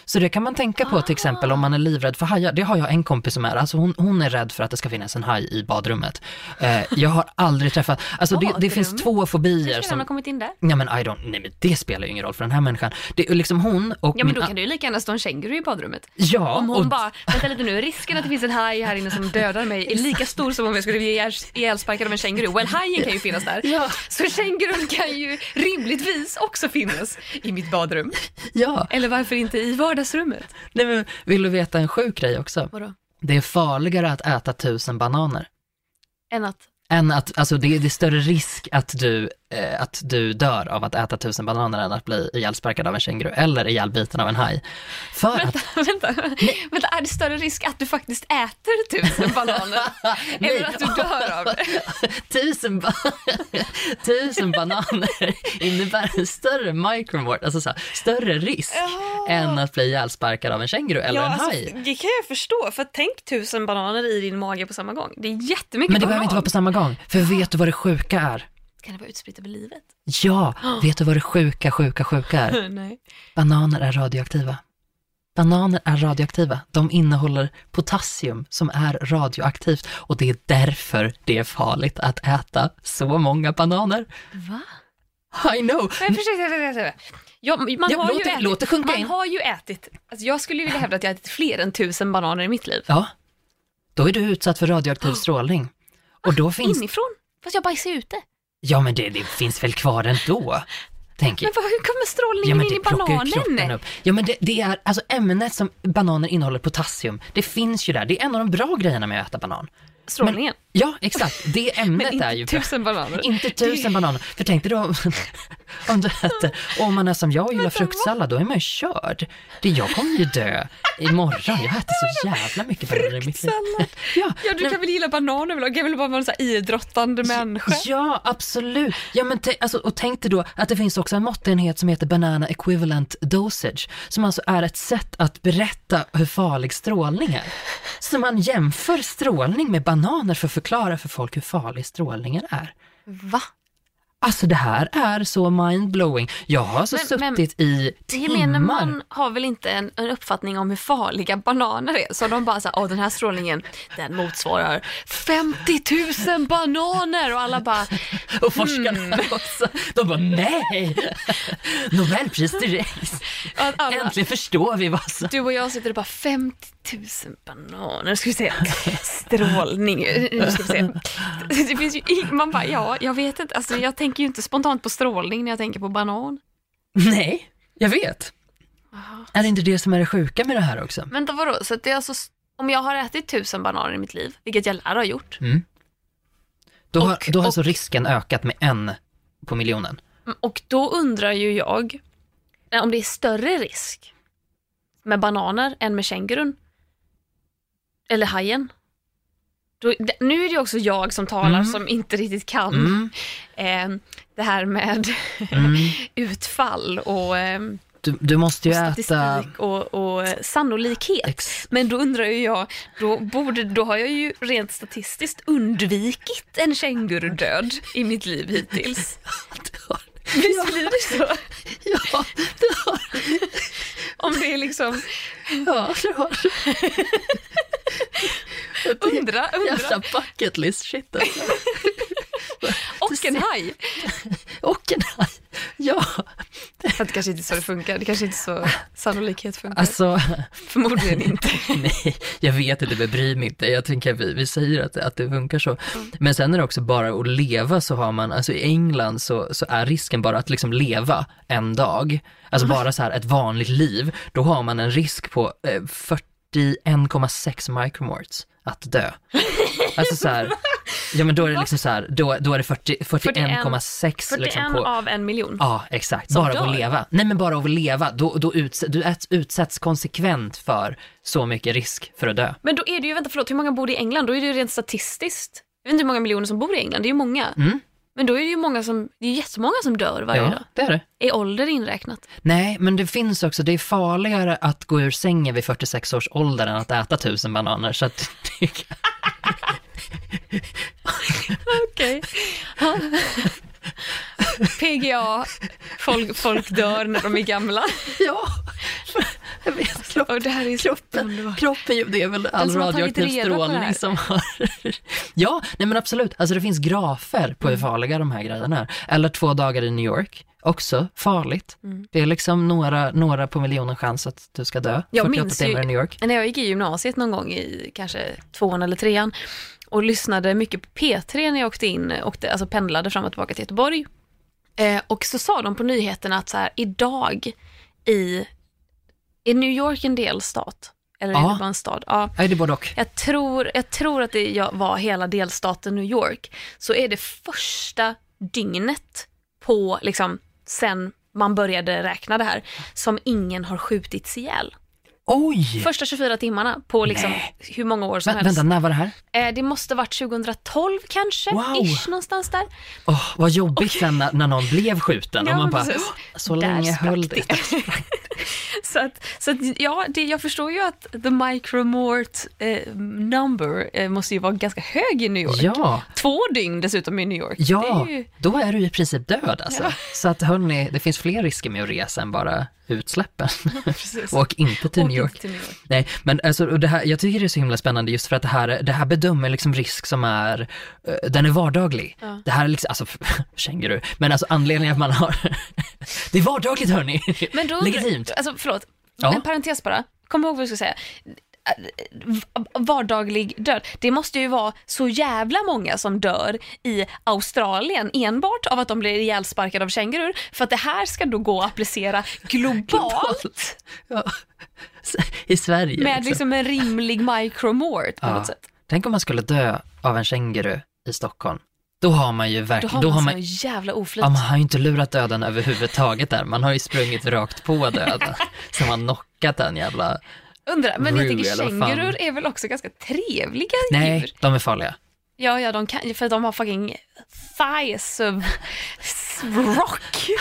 Så det kan man tänka på till exempel om man är livrädd för hajar. Det har jag en kompis som är. Alltså hon, hon är rädd för att det ska finnas en haj i badrummet. Eh, jag har aldrig träffat, alltså det, det finns två fobier som, har kommit in där. ja men I don't, nej men det spelar ju ingen roll för den här människan. Det är liksom hon och Ja men då kan du ju lika gärna stå en känguru i badrummet. Ja, Om hon och, bara, vänta lite nu, risken att det finns en haj här inne som dödar mig är lika stor som om jag skulle bli ihjäl- ihjälsparkad av en känguru. Well, hajen kan ju finnas där. Ja. Så kängurun kan ju rimligtvis också finnas i mitt badrum. ja. Eller varför inte i vardagsrummet? Nej, men, vill du veta en sjuk grej också? Vadå? Det är farligare att äta tusen bananer. Än att, än att, alltså det, det är större risk att du, eh, att du dör av att äta tusen bananer än att bli ihjälsparkad av en känguru eller ihjälbiten av en haj. För vänta, att, vänta, vänta, är det större risk att du faktiskt äter tusen bananer? Eller att du dör av det? tusen, ba tusen bananer innebär en större micromort, alltså så här, större risk än att bli ihjälsparkad av en känguru eller en haj. alltså, det kan jag förstå, för tänk tusen bananer i din mage på samma gång. Det är jättemycket Men det banan. behöver inte vara på samma gång, för vet du vad det sjuka är? Kan det vara utspritt över livet? Ja, vet du vad det sjuka, sjuka, sjuka är? Nej. Bananer är radioaktiva. Bananer är radioaktiva. De innehåller potassium som är radioaktivt och det är därför det är farligt att äta så många bananer. Va? I know! Nej, försök. Ja, man, Ja, har låt ju ätit, låt det sjunka man in. har ju ätit, alltså jag skulle vilja hävda att jag ätit fler än tusen bananer i mitt liv. Ja, då är du utsatt för radioaktiv strålning. Och då finns, Inifrån, fast jag bajsar ute. ja men det, det finns väl kvar ändå, tänker Men vad, hur kommer strålningen Ja in i ju bananen? upp. Ja men det, det är, alltså ämnet som bananer innehåller potassium, det finns ju där. Det är en av de bra grejerna med att äta banan. Strålningen. Ja, exakt. Det ämnet Men är ju tusen bananer. Inte tusen bananer. För tänk dig då om, om du äter, och om man är som jag och gillar fruktsallad, då är man ju körd. Det, jag kommer ju dö imorgon. Jag äter så jävla mycket bananer i mitt liv. Ja, Ja, du nej, kan väl gilla bananer överlag? Jag vill bara vara en sån här idrottande människa. Ja, absolut. Ja, men alltså, och tänk dig då att det finns också en måttenhet som heter Banana Equivalent Dosage, som alltså är ett sätt att berätta hur farlig strålning är. Så man jämför strålning med bananer bananer för att förklara för folk hur farlig strålningen är. Va? Alltså det här är så mindblowing. Jag har alltså Men- men- suttit i Gemene timmar. man har väl inte en, en uppfattning om hur farliga bananer är, så de bara såhär, åh den här strålningen, den motsvarar 50 000 bananer och alla bara, Och forskarna också. De bara nej! Nobelpris direkt. alla, Äntligen förstår vi vad som... du och jag sitter och bara 50 000 bananer, ska vi se, strålning, nu ska vi se. Det finns ju man bara, ja, jag vet inte, alltså jag tänker ju inte spontant på strålning när jag tänker på banan. Nej, jag vet. Är det inte det som är det sjuka med det här också? Vänta vadå, så att det är alltså, om jag har ätit tusen bananer i mitt liv, vilket jag lär ha gjort, Då har, Och- då har och- alltså risken ökat med en på miljonen. Och då undrar ju jag eh, om det är större risk med bananer än med kängurun. Eller hajen. Då, nu är det också jag som talar Mm. som inte riktigt kan Mm, eh, det här med mm. utfall och, eh, Du, du måste ju statistik äta... och, och sannolikhet. Ex- Men då undrar ju jag, då, borde, då har jag ju rent statistiskt undvikit en kängurudöd i mitt liv hittills. Visst blir det så? Ja, det har Om det är liksom, Ja, det har undra, Jävla undra. bucket list shit alltså. Och en haj. Och en haj. Ja, det kanske inte är så det funkar. Det kanske inte är så sannolikhet funkar. alltså Förmodligen inte. nej, jag vet inte, men bryr mig inte. Jag tänker att vi, vi säger att, att det funkar så. Men sen är det också bara att leva så har man, alltså i England så, så är risken bara att liksom leva en dag, alltså bara så här ett vanligt liv, då har man en risk på eh, 41,6 micromorts att dö. Alltså så här, ja men då är det liksom så här, då, då är det 40 41,6 41 liksom på, av en miljon. Ja, exakt. Som bara av dör. att leva. Nej, men bara av att leva. Då, då utsätts, du ät- utsätts konsekvent för så mycket risk för att dö. Men då är det ju, vänta förlåt, hur många bor i England? Då är det ju rent statistiskt. Jag vet inte hur många miljoner som bor i England, det är ju många. Mm. Men då är det ju många som, det är jättemånga som dör varje Ja, dag. det är det. Är ålder inräknat? Nej, men det finns också, det är farligare att gå ur sängen vid 46 års ålder än att äta tusen bananer. Så att Okej. PGA, folk, folk dör när de är gamla. ja, jag vet. Kropp, Och det här är kroppen, kroppen, det är väl all radioaktiv strålning som har... ja, nej men absolut. Alltså det finns grafer på hur Mm. farliga de här grejerna är. Eller två dagar i New York, också farligt. Mm. Det är liksom några, några på miljonen chans att du ska dö. Jag 48 minns ju- i New York. När jag gick i gymnasiet någon gång i kanske tvåan eller trean och lyssnade mycket på P3 när jag åkte in, åkte, alltså pendlade fram och tillbaka till Göteborg. Eh, och så sa de på nyheterna att så här, idag i, är New York en delstat? Eller är Ja. det bara en stad? Ja. Nej, det är både och. Jag tror, jag tror att det var hela delstaten New York, så är det första dygnet på, liksom, sen man började räkna det här, som ingen har skjutits ihjäl. Oj! Första 24 timmarna på liksom Nej. hur många år som Vä- helst. vänta, när var det här? Eh, det måste varit 2012 kanske, Wow. ish någonstans där. Åh, vad jobbigt sen när, när någon blev skjuten. Ja, och man bara, precis. "Åh, så länge höll det." Så att, så att ja, det, jag förstår ju att the micromort eh, number eh, måste ju vara ganska hög i New York. Ja, Två dygn dessutom i New York. ja, är ju, då är du i princip död alltså. Ja. Så att hörni, det finns fler risker med att resa än bara utsläppen. precis. Åk inte till Åk New York. till New York. Nej, men alltså, och det här, jag tycker det är så himla spännande just för att det här, det här bedömer liksom risk som är, eh, den är vardaglig. Ja. Det här är liksom, alltså känguru, men alltså anledningen att man har, det är vardagligt hörni. Men då undrar- Legitimt. Alltså förlåt, Ja. en parentes bara. Kom ihåg vad jag ska säga. Vardaglig död. Det måste ju vara så jävla många som dör i Australien enbart av att de blir ihjälsparkade av kängurur. För att det här ska då gå att applicera globalt Ja. I Sverige med liksom. liksom en rimlig micromort på Ja. något sätt. Tänk om man skulle dö av en känguru i Stockholm. Då har man ju Då verkligen, har då man, har man, jävla oflyt. ja, man har ju inte lurat döden överhuvudtaget där. Man har ju sprungit rakt på döden. Så man knockat den jävla, Undrar, men jag tänker kängurur är väl också ganska trevliga nej, djur? de är farliga. Ja, ja, de kan, för de har fucking thighs of rock.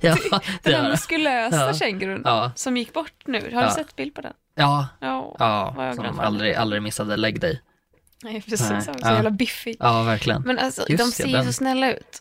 Ja, Den det här är det. muskulösa Ja. kängurun Ja, som gick bort nu. Har Ja. du sett bild på den? ja, Ja. ja, som aldrig, aldrig missade lägg dig. Nej, precis. Nej. Så, Ja. jävla biffig. Ja, verkligen. Men alltså, Just de ser ju så snälla ut.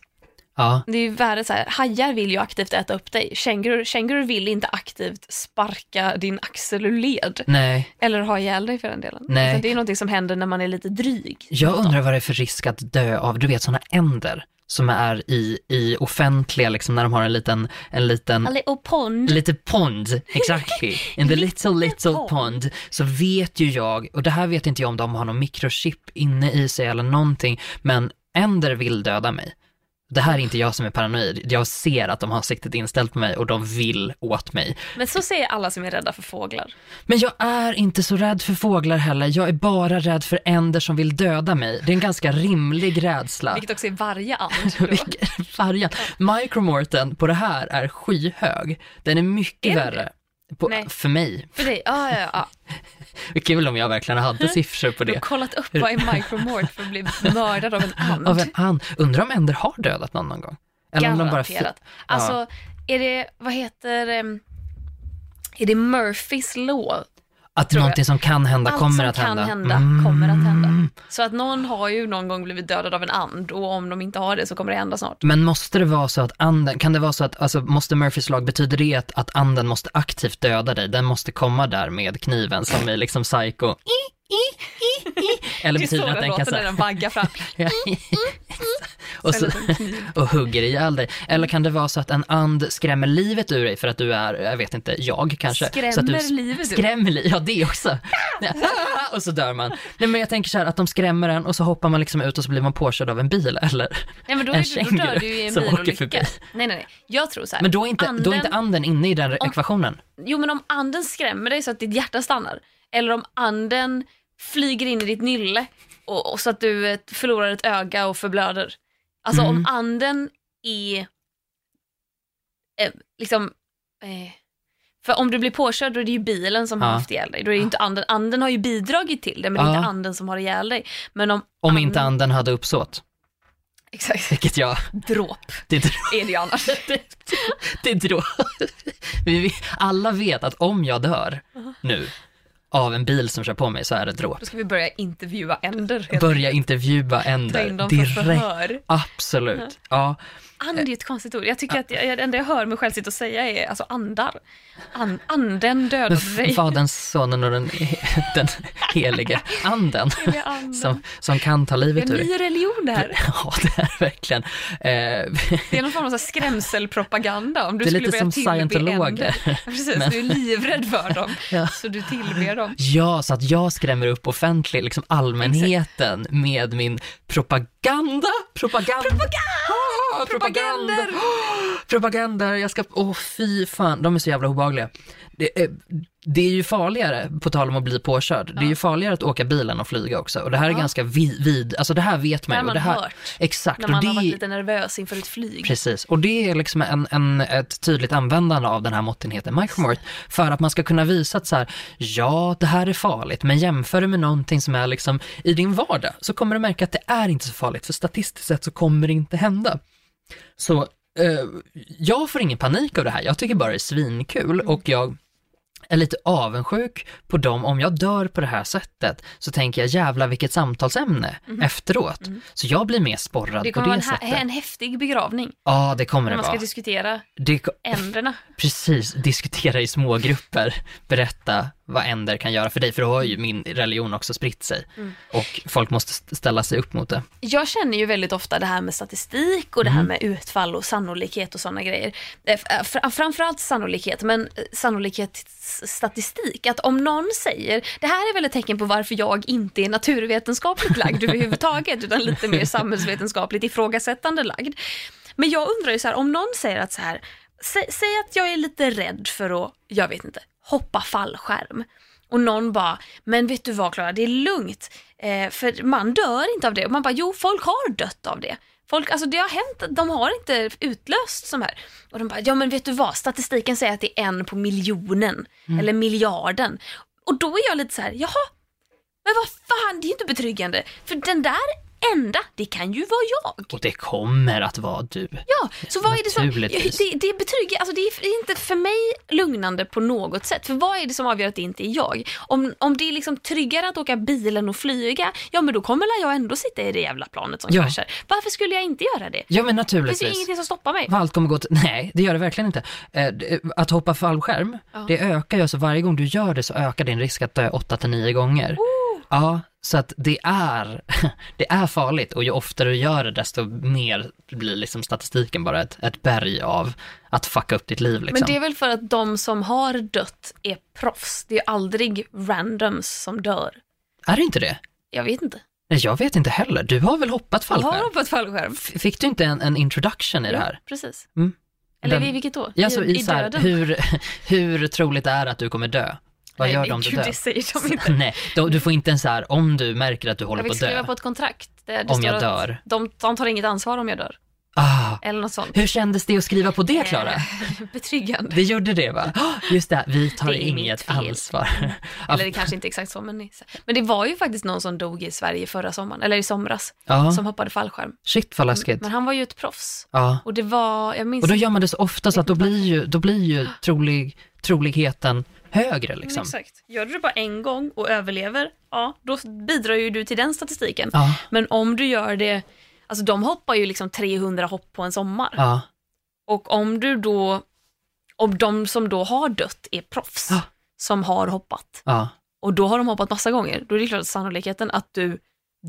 Ja, Det är ju värre så här, hajar vill ju aktivt äta upp dig. Kängurur, kängurur vill inte aktivt sparka din axel ur led. nej. Eller ha ihjäl dig för den delen. Nej. Utan det är någonting som händer när man är lite dryg. Jag undrar vad det är för risk att dö av, du vet sådana änder som är i, i offentliga, liksom när de har en liten, en liten Eller och pond. Lite pond, exactly. In the little little pond. pond. Så vet ju jag, och det här vet inte jag om de har någon mikrochip inne i sig eller någonting, men änder vill döda mig. Det här är inte jag som är paranoid. Jag ser att de har siktet inställt på mig och de vill åt mig. Men så säger alla som är rädda för fåglar. Men jag är inte så rädd för fåglar heller. Jag är bara rädd för änder som vill döda mig. Det är en ganska rimlig rädsla. Vilket också är varje and. variant. Micromorten på det här är skyhög. Den är mycket Är värre. På, Nej. för mig. För dig, ja, ja, ja. Det kul om jag verkligen hade siffror på Du har det. kollat upp vad är micromort för att bli mördad av en and. Av en and. Undrar om änder har dödat någon någon gång? Eller om de bara... Garanterat. Alltså, är det, vad heter, em, är det Murphys law? Att tror jag. någonting som kan hända Allt kommer som att kan hända. hända Mm. kommer att hända. Så att någon har ju någon gång blivit dödad av en and och om de inte har det så kommer det hända snart. Men måste det vara så att anden, kan det vara så att, alltså måste Murphys lag, betyder det att, att anden måste aktivt döda dig? Den måste komma där med kniven som är liksom psycho. Eller så betyder det att den kan säga den vaggar fram. och, så, och hugger ihjäl dig. Eller kan det vara så att en and skrämmer livet ur dig för att du är, jag vet inte, jag kanske. så att du Skrämmer livet ur? Skrämmer livet, ja det också. Och så dör man. Nej men jag tänker så här att de skrämmer en och så hoppar man liksom ut och så blir man påkörd av en bil eller Nej men då, en du- då dör känguru du i en som åker bilolycka. förbi. Nej nej nej, jag tror så här. Men då är inte, då är inte anden inne i den ekvationen. Jo men om anden skrämmer dig så att ditt hjärta stannar, eller om anden flyger in i ditt nylle och, och så att du eh, förlorar ett öga och förblöder. Alltså Mm. om anden är eh, liksom eh, för om du blir påkörd då är det ju bilen som har Ja. haft ihjäl dig. Då är det inte anden. anden har ju bidragit till det men det är Ja. inte anden som har ihjäl dig. Men om, Om and- inte anden hade uppsåt. Exakt, Vilket jag, dråp det är är det ju annars. det är drå. Vi vet- Alla vet att om jag dör nu av en bil som kör på mig så är det dråp. Då ska vi börja intervjua änder. Börja intervjua Ta in änder dem för direkt. förhör. Absolut. Ja. And är ett konstigt ord. Jag tycker att jag, det enda jag hör mig själv sitta och säga är alltså andar. An, anden dödade dig. Faderns, sonen och den, den helige anden Heliga anden. som, som kan ta Det är livet en ur ny religion det här. Ja, det är verkligen. Eh, Det är någon form av skrämselpropaganda. Om du Det är lite som scientologer. Precis, Men- du är livrädd för dem. Ja. Så du tillber dem. Ja, så att jag skrämmer upp offentligt, liksom allmänheten med min propaganda, propaganda, propaganda, propaganda, propaganda, jag ska, åh fy fan, de är så jävla obehagliga. Det är, det är ju farligare, på tal om att bli påkörd, det är ju farligare att åka bil än att flyga också. Och det här är Ja. ganska vid, vid, alltså det här vet man Det ju. har och man det här, hört. Exakt, När och man det har varit lite nervös inför ett flyg. Precis, och det är liksom en, en, ett tydligt användande av den här måttenheten micromort för att man ska kunna visa att så här, ja, det här är farligt, men jämför det med någonting som är liksom i din vardag så kommer du märka att det är inte så farligt, för statistiskt sett så kommer det inte hända. Så eh, jag får ingen panik av det här, jag tycker bara det är svinkul och jag är lite avundsjuk på dem, om jag dör på det här sättet så tänker jag jävla vilket samtalsämne efteråt. Så jag blir mer sporrad Det på kommer det vara en, sättet. hä- en häftig begravning. Ja, det kommer När det man ska vara. diskutera Det, änderna. precis, diskutera i små grupper, berätta vad änder kan göra för dig, för då har ju min religion också spritt sig. Mm. Och folk måste st- ställa sig upp mot det. Jag känner ju väldigt ofta det här med statistik och det här med utfall och sannolikhet och sådana grejer. Eh, fr- Framförallt sannolikhet, men eh, sannolikhetsstatistik. Att om någon säger, det här är väl ett tecken på varför jag inte är naturvetenskapligt lagd överhuvudtaget, utan lite mer samhällsvetenskapligt ifrågasättande lagd. Men jag undrar ju så här, om någon säger att så här, sä, säg att jag är lite rädd för att, jag vet inte, hoppa fallskärm. Och någon bara, men vet du vad Klara, det är lugnt. Eh, för man dör inte av det. Och man bara, jo folk har dött av det. Folk, alltså det har hänt, de har inte utlöst som här. Och de bara, ja men vet du vad, statistiken säger att det är en på miljonen. Eller miljarden. Och då är jag lite så här, jaha, men vad fan, det är ju inte betryggande. För den där enda, det kan ju vara jag. Och det kommer att vara du. Ja, så vad är det som... Naturligtvis. Det, det betyder, alltså det är inte för mig lugnande på något sätt. För vad är det som avgör att det inte är jag? Om, om det är liksom tryggare att åka bilen och flyga, ja men då kommer jag ändå sitta i det jävla planet som Ja. kraschar. Varför skulle jag inte göra det? Ja, men Det finns ju naturligtvis. ingenting som stoppar mig. Allt kommer gå till, nej det gör det verkligen inte. Eh, det- Att hoppa fallskärm, Ja. det ökar ju, alltså varje gång du gör det så ökar din risk att dö 8 till 9 gånger. Ja, så att det är, det är farligt och ju oftare du gör det desto mer blir liksom statistiken bara ett, ett berg av att fucka upp ditt liv liksom. Men det är väl för att de som har dött är proffs. Det är aldrig randoms som dör. Är det inte det? Jag vet inte. Nej, jag vet inte heller. Du har väl hoppat Jag har fallskärm? hoppat fallskärm. F- Fick du inte en, en introduction i det här? Precis. Mm. Eller Den- vilket då? Ja, så i, I så här, hur, hur troligt är det att du kommer dö? Vad Nej, gör du om du dör? Det säger de inte. Nej, då, du får inte en så här, om du märker att du håller Jag på fick att skriva dö. på ett kontrakt. Där det Om står jag att dör. De, de tar inget ansvar om jag dör. Ah, Eller något sånt. hur kändes det att skriva på det, Klara? Eh, Betryggande. Det gjorde det va? Ah, Just det, vi tar Det inget fel. ansvar. Ja, Eller det kanske inte är exakt så, men, men det var ju faktiskt någon som dog i Sverige förra sommaren, eller i somras, ja, som hoppade fallskärm. shit vad läskigt. Men han var ju ett proffs. Ja. Och det var, jag minns Och då gör man det så ofta så att då blir ju, då blir ju trolig, troligheten högre liksom. Exakt. Gör du det bara en gång och överlever, ja, då bidrar ju du till den statistiken. Men om du gör det, alltså de hoppar ju liksom 300 hopp på en sommar. ja, Och om du då, om de som då har dött är proffs, Ja. som har hoppat, och då har de hoppat massa gånger, då är det klart att sannolikheten att du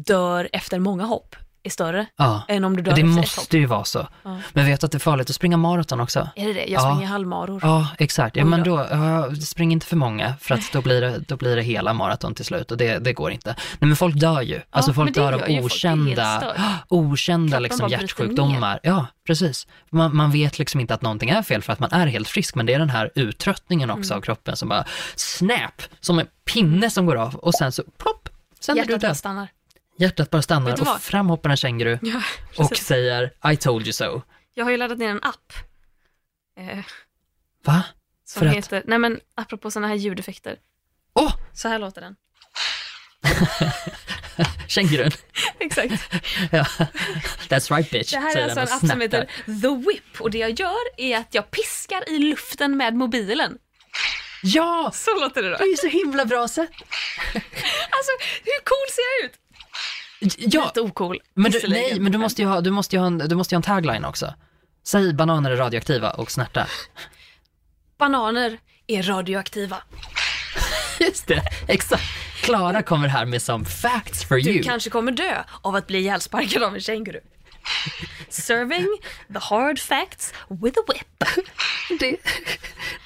dör efter många hopp är större ja. än om du dör Det måste ju vara så. Ja. Men vet att det är farligt att springa maraton också? Är det det? Jag Ja. springer halvmaror. Ja, exakt. Ja, men då. ja, spring inte för många, för att då blir det, då blir det hela maraton till slut och det, det går inte. Nej men folk dör ju. Alltså folk dör av folk. Okända, okända Kroppen liksom hjärtsjukdomar. Ja, precis. Man, man vet liksom inte att någonting är fel för att man är helt frisk, men det är den här uttröttningen också Mm. av kroppen som bara snap, som en pinne som går av och sen så plopp, sen är du Hjärtat död. stannar. Hjärtat bara stannar och fram hoppar en känguru Ja, och säger I told you so. Jag har ju laddat ner en app. Eh, Va? som För att- heter, nej men apropå sådana här ljudeffekter. Åh, Så här låter den. kängurun. Exakt. Ja. That's right bitch. Det här är alltså en app som heter The Whip och det jag gör är att jag piskar i luften med mobilen. Ja! Så låter det då. Det är ju så himla bra sätt. Alltså, hur cool ser jag ut? Ja, Lite ocool. men du, nej, men du måste ju ha, du måste ju ha, en, du måste ju ha en tagline också. Säg bananer är radioaktiva och snärta. Bananer är radioaktiva. Just det, exakt. Klara kommer här med som facts for Du you. kanske kommer dö av att bli ihjälsparkad av en känguru. Serving the hard facts with a whip. Det,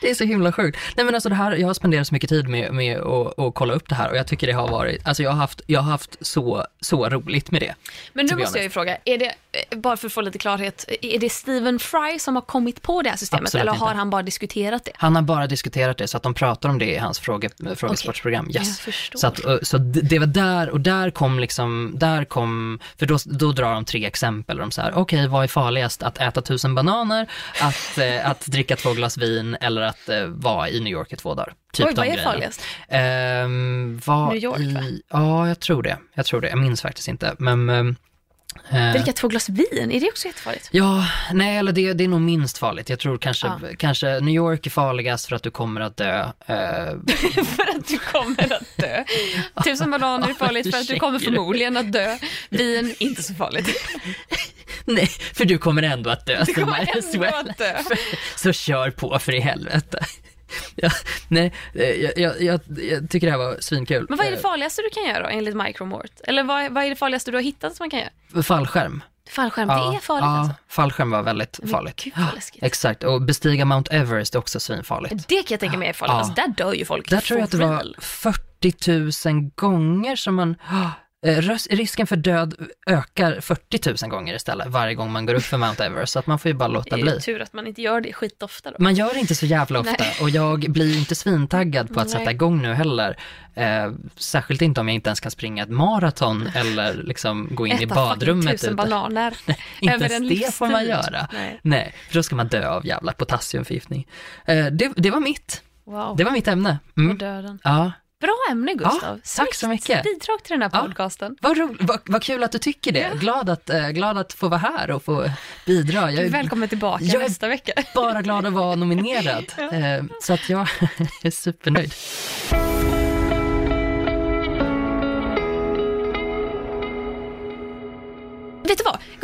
det är så himla sjukt. Nej men alltså det här, jag har spenderat så mycket tid med, med att, att kolla upp det här och jag tycker det har varit, alltså jag har haft, jag har haft så, så roligt med det. Men nu måste jag ju fråga, är det, bara för att få lite klarhet, är det Stephen Fry som har kommit på det här systemet Absolut eller har inte. han bara diskuterat det? Han har bara diskuterat det så att de pratar om det i hans fråge, frågesportsprogram. Jag Yes. Så, att, eh, så det var där, och där kom liksom, där kom, för då, då drar de tre exempel. De så här, okej, vad är farligast? Att äta tusen bananer, att, eh, att dricka två glas vin eller att eh, vara i New York i två dagar. Typ Oj, vad är farligast? Ehm, var New York, va? i, Ja, jag tror det. Jag tror det. Jag minns faktiskt inte. Men, ehm, eh, Dricka två glas vin, är det också jättefarligt? Ja, nej, eller det, det är nog minst farligt. Jag tror kanske, Ja. kanske New York är farligast för att du kommer att dö. Eh, för att du kommer att dö. Tusen bananer är farligt för att du kommer förmodligen att dö. Vin, inte så farligt. nej, för du kommer ändå att dö. Du kommer ändå well. att dö. Så kör på för i helvete. Ja, nej, eh, jag, jag, jag, jag tycker det här var svinkul. Men vad är det farligaste du kan göra då, enligt Micromort? Eller vad, vad är det farligaste du har hittat som man kan göra? Eh, Fallskärm. Fallskärm, det är farligt ja, alltså. fallskärm var väldigt Men farligt. gud, vad läskigt. Exakt, och bestiga Mount Everest är också svinfarligt. Det kan jag tänka mig är farligt. Ja. Alltså, där dör ju folk. Där tror jag att det var real. 40 000 gånger som man, eh, risken för död ökar 40 000 gånger istället varje gång man går upp för Mount Everest, så att man får ju bara låta Det bli. är ju tur att man inte gör det skitofta då. Man gör det inte så jävla ofta Nej. och jag blir ju inte svintaggad på att Nej. sätta igång nu heller. Eh, särskilt inte om jag inte ens kan springa ett maraton eller liksom gå in i Äta fucking badrummet. tusen ute. bananer Inte över ens en det får man göra. Nej. Nej, för då ska man dö av jävla potassiumförgiftning. Eh, det, det var mitt, Wow, det var mitt ämne. och Mm. döden. Ja, Bra ämne Gustav. Ja, tack så mycket. Bidrag till den här Ja. podcasten. vad, ro, vad, vad kul att du tycker det. Ja. Glad, att, eh, glad att få vara här och få bidra. Jag är Välkommen tillbaka Jag är- nästa vecka. bara glad att vara nominerad. Ja. Eh, så att jag är supernöjd.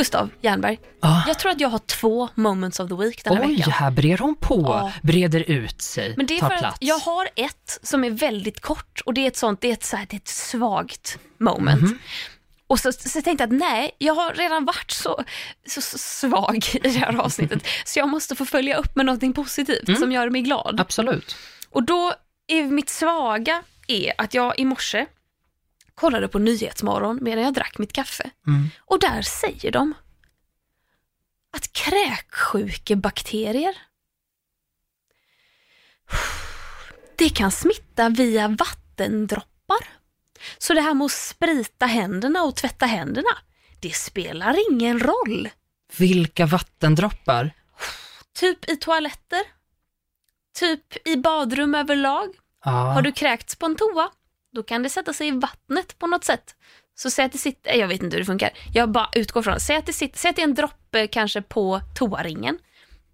Gustav Jernberg? Ah. Jag tror att jag har två moments of the week den här Oj, veckan. här brer hon på, Ja. breder ut sig, Men det är tar för plats. att jag har ett som är väldigt kort och det är ett sånt, det är ett, så här, det är ett svagt moment. Mhm. Och så, så tänkte jag att nej, jag har redan varit så, så, så svag i det här avsnittet så jag måste få följa upp med någonting positivt Mm. som gör mig glad. Absolut. Och då är mitt svaga är att jag i morse kollade på Nyhetsmorgon medan jag drack mitt kaffe. Mm. Och där säger de att kräksjukebakterier det kan smitta via vattendroppar. Så det här med att sprita händerna och tvätta händerna, det spelar ingen roll. Vilka vattendroppar? Typ i toaletter, typ i badrum överlag. Ja. Har du kräkts på en toa, då kan det sätta sig i vattnet på något sätt. Så säg att det sitter, jag vet inte hur det funkar, jag bara utgår från, säg att det, sitter, säg att det är en droppe kanske på toaringen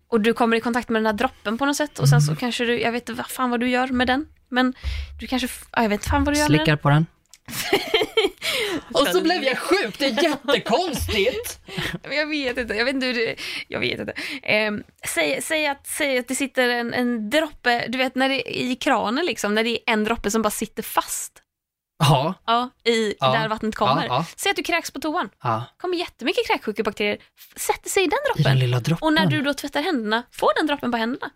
och du kommer i kontakt med den här droppen på något sätt och sen så kanske du, jag vet inte vad fan vad du gör med den, men du kanske, ja, jag vet inte fan vad du gör med Slickar på den. Och så blev jag sjuk, det är jättekonstigt! Jag vet inte, jag vet inte hur det, jag vet inte. Ehm, säg, säg, att, säg att det sitter en, en droppe, du vet när det är i kranen liksom, när det är en droppe som bara sitter fast. Ja, Ja, i Ja. där vattnet kommer. Ja. Säg att du kräks på toan. ja. kommer jättemycket kräksjukebakterier, sätter sig i den I droppen. den lilla droppen. Och när du då tvättar händerna, får den droppen på händerna.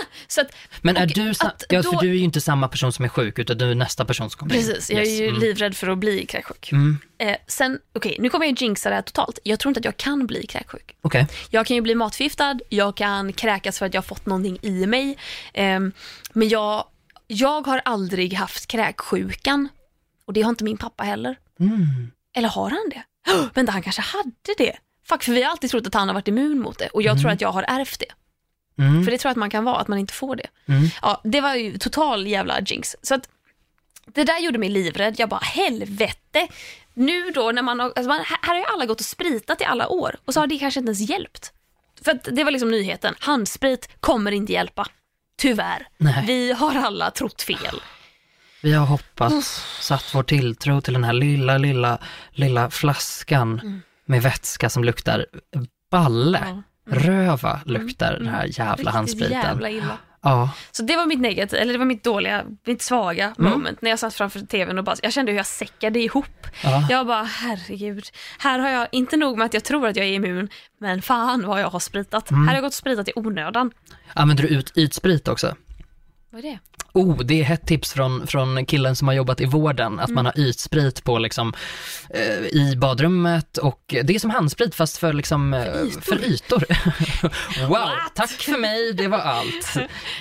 Ah, så att, Men är du, att ja, då- för du är ju inte samma person som är sjuk, utan du är nästa person som kommer in. precis, jag är ju mm. livrädd för att bli kräksjuk. Mm. Eh, sen, okej, nu kommer jag ju jinxa det här totalt. Jag tror inte att jag kan bli kräksjuk. Okej. Jag kan ju bli matförgiftad, jag kan kräkas för att jag har fått någonting i mig. Ehm, men jag, jag har aldrig haft kräksjukan. Och det har inte min pappa heller. Mm. Eller har han det? Oh, vänta, han kanske hade det. Fuck, för vi har alltid trott att han har varit immun mot det. Och jag tror att jag har ärvt det. Mm. För det tror jag att man kan vara, att man inte får det. Mm. Ja, det var ju total jävla jinx. Så att det där gjorde mig livrädd. Jag bara, helvete. Nu då när man har, alltså man, här har ju alla gått och spritat i alla år och så har det kanske inte ens hjälpt. För det var liksom nyheten. Handsprit kommer inte hjälpa. Tyvärr. Nej. Vi har alla trott fel. Vi har hoppats, satt vår tilltro till den här lilla, lilla, lilla flaskan Mm. med vätska som luktar balle. Ja. Röva luktar den här jävla Riktigt handspriten. jävla illa. Ja, Så det var mitt negativa, eller det var mitt dåliga, mitt svaga Mm. moment när jag satt framför tvn och bara, jag kände hur jag säckade ihop. ja. Jag bara, herregud, här har jag, inte nog med att jag tror att jag är immun, men fan vad jag har spritat. Mm. Här har jag gått och spritat i onödan. Använder du ut ytsprit också? Vad är det? Oh, det är ett tips från, från killen som har jobbat i vården, att Mm. man har ytsprit på liksom, eh, i badrummet och det är som handsprit fast för liksom, eh, för ytor. wow, What? tack för mig, det var allt.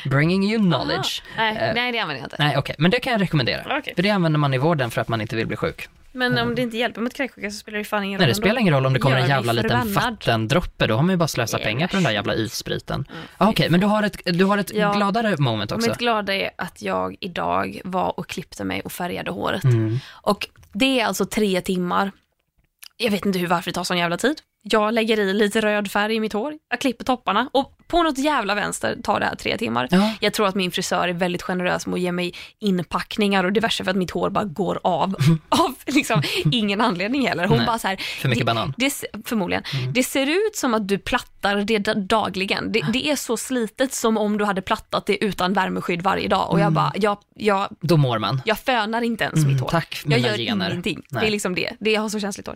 Bringing you knowledge. Nej, Eh, nej, det använder jag inte. Nej, okej, men det kan jag rekommendera. Okej. För det använder man i vården för att man inte vill bli sjuk. Men om det inte hjälper mot kräksjuka så spelar det fan ingen roll Nej, det spelar ingen roll om det kommer en jävla liten vattendroppe, då har man ju bara slösat är pengar på den där jävla ytspriten. Ah, Okej, men du har ett, du har ett Ja. gladare moment också. Mitt glada är att jag idag var och klippte mig och färgade håret. Mm. Och det är alltså tre timmar. Jag vet inte hur varför det tar sån jävla tid. Jag lägger i lite röd färg i mitt hår, jag klipper topparna och på något jävla vänster tar det här tre timmar. Ja. Jag tror att min frisör är väldigt generös med att ge mig inpackningar och diverse för att mitt hår bara går av. av liksom ingen anledning heller. Hon Nej, bara så här, för mycket det, banan. Mm. Det, förmodligen. Det ser ut som att du plattar det da- dagligen. Det, det är så slitet som om du hade plattat det utan värmeskydd varje dag. Och Mm. jag bara, jag, jag, Då mår man. jag fönar inte ens Mm, mitt hår. tack, jag gör gener. ingenting. Det Nej. är liksom det. det. Jag har så känsligt hår.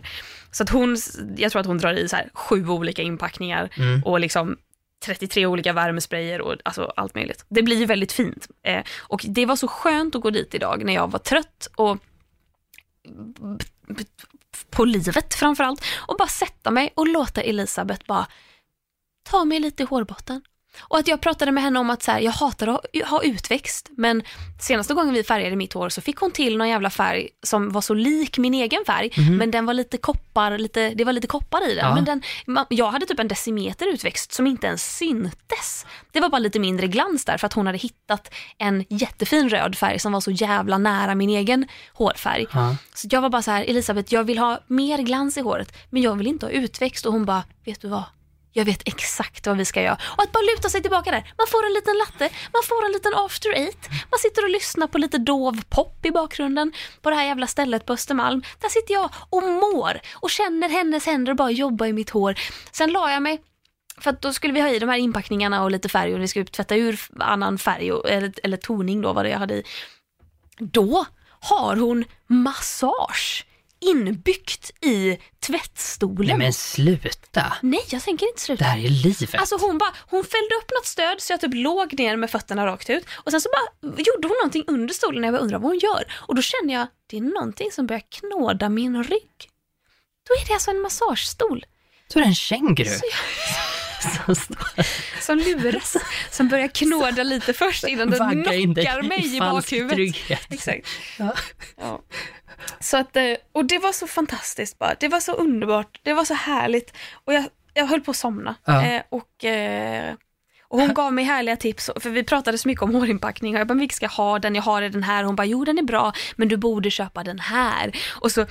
Så att hon, jag tror att hon drar i så här sju olika inpackningar Mm. och liksom 33 olika värmesprayer och alltså allt möjligt. Det blir väldigt fint. Eh, och det var så skönt att gå dit idag när jag var trött och på livet framförallt och bara sätta mig och låta Elisabeth bara ta mig lite i hårbotten. Och att jag pratade med henne om att så här, jag hatar att ha- utväxt, men senaste gången vi färgade mitt hår så fick hon till någon jävla färg som var så lik min egen färg, men den var lite koppar, lite, det var lite koppar i den. Ja. Men den jag hade typ en decimeter utväxt som inte ens syntes. Det var bara lite mindre glans där för att hon hade hittat en jättefin röd färg som var så jävla nära min egen hårfärg. Ja. Så jag var bara så här, Elisabeth, jag vill ha mer glans i håret, men jag vill inte ha utväxt. Och hon bara, vet du vad? Jag vet exakt vad vi ska göra. Och att bara luta sig tillbaka där. Man får en liten latte, man får en liten after eight. Man sitter och lyssnar på lite dov pop i bakgrunden på det här jävla stället på Östermalm. Där sitter jag och mår och känner hennes händer och bara jobba i mitt hår. Sen la jag mig för att då skulle vi ha i de här inpackningarna och lite färg och vi skulle tvätta ur annan färg och, eller, eller toning då vad det jag hade i. Då har hon massage inbyggt i tvättstolen. Nej men sluta. Nej, jag tänker inte Det sluta. här är livet. Alltså hon bara, hon fällde upp något stöd så jag typ låg ner med fötterna rakt ut och sen så bara gjorde hon någonting under stolen och jag bara undrar vad hon gör. Och då känner jag, det är någonting som börjar knåda min rygg. Då är det alltså en massagestol Så är det en känguru Så som som luras, som börjar knåda lite först innan den knockar mig i bakhuvudet. trygghet. Exakt. Ja. Ja. Så att, eh, och det var så fantastiskt bara. Det var så underbart. Det var så härligt. Och jag, jag höll på att somna. Ja. Eh, och, eh, och hon gav mig härliga tips, för vi pratade så mycket om hårinpackning och jag bara, vilken ska jag ha den? Jag har den här. Hon bara, jo den är bra, men du borde köpa den här. Och så,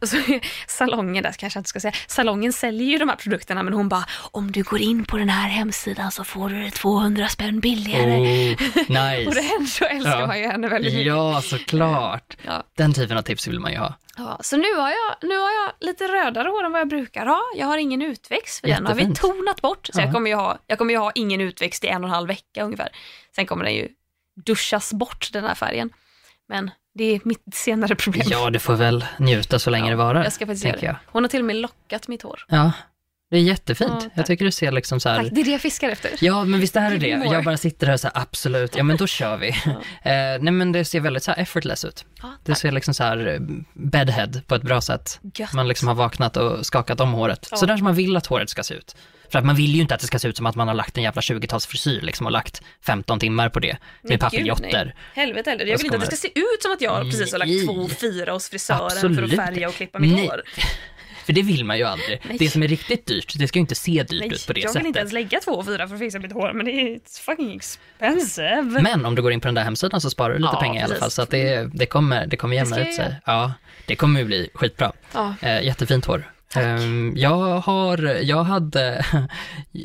och så salongen, där kanske jag inte ska säga, salongen säljer ju de här produkterna, men hon bara, om du går in på den här hemsidan så får du det 200 spänn billigare. Oh, nice. Och det så älskar Ja. man ju henne väldigt mycket. Ja, såklart. Ja. Den typen av tips vill man ju ha. Ja, så nu har, jag, nu har jag lite rödare hår än vad jag brukar ha. Jag har ingen utväxt för den har vi Jättefint. tonat bort. Så Ja. jag, kommer ju ha, jag kommer ju ha ingen utväxt i en och en halv vecka ungefär. Sen kommer den ju duschas bort den här färgen. Men det är mitt senare problem. Ja, du får väl njuta så länge Ja, det varar. Jag ska faktiskt göra det. jag. Hon har till och med lockat mitt hår. Ja, det är jättefint. Ja, jag tycker du ser liksom så här... Tack, det är det jag fiskar efter. Ja, men visst är det Give me det. Jag bara sitter här så här, absolut, ja men då kör vi. eh, nej men det ser väldigt så här effortless ut. Ja, Det ser liksom så här eh, bedhead på ett bra sätt. Gött. Man liksom har vaknat och skakat om håret. Ja. Så där som man vill att håret ska se ut. För att man vill ju inte att det ska se ut som att man har lagt en jävla 20-talsfrisyr liksom och lagt 15 timmar på det Nej, med papiljotter. Helvete heller. Jag Och vill inte att det ska se ut som att jag precis har lagt två fyra hos frisören för Absolut. att färga och klippa mitt Nej. hår. För det vill man ju aldrig. Nej. Det som är riktigt dyrt, det ska ju inte se dyrt Nej, ut på det jag vill sättet. inte ens lägga två och fyra för att fixa mitt hår, men det är fucking expensive. Men om du går in på den där hemsidan så sparar du lite Ja, pengar i alla precis. fall. Så att det, det, kommer, det kommer jämna ut sig. Ja, det kommer ju bli skitbra. Ja. Eh, jättefint hår. Ehm, jag har, jag hade,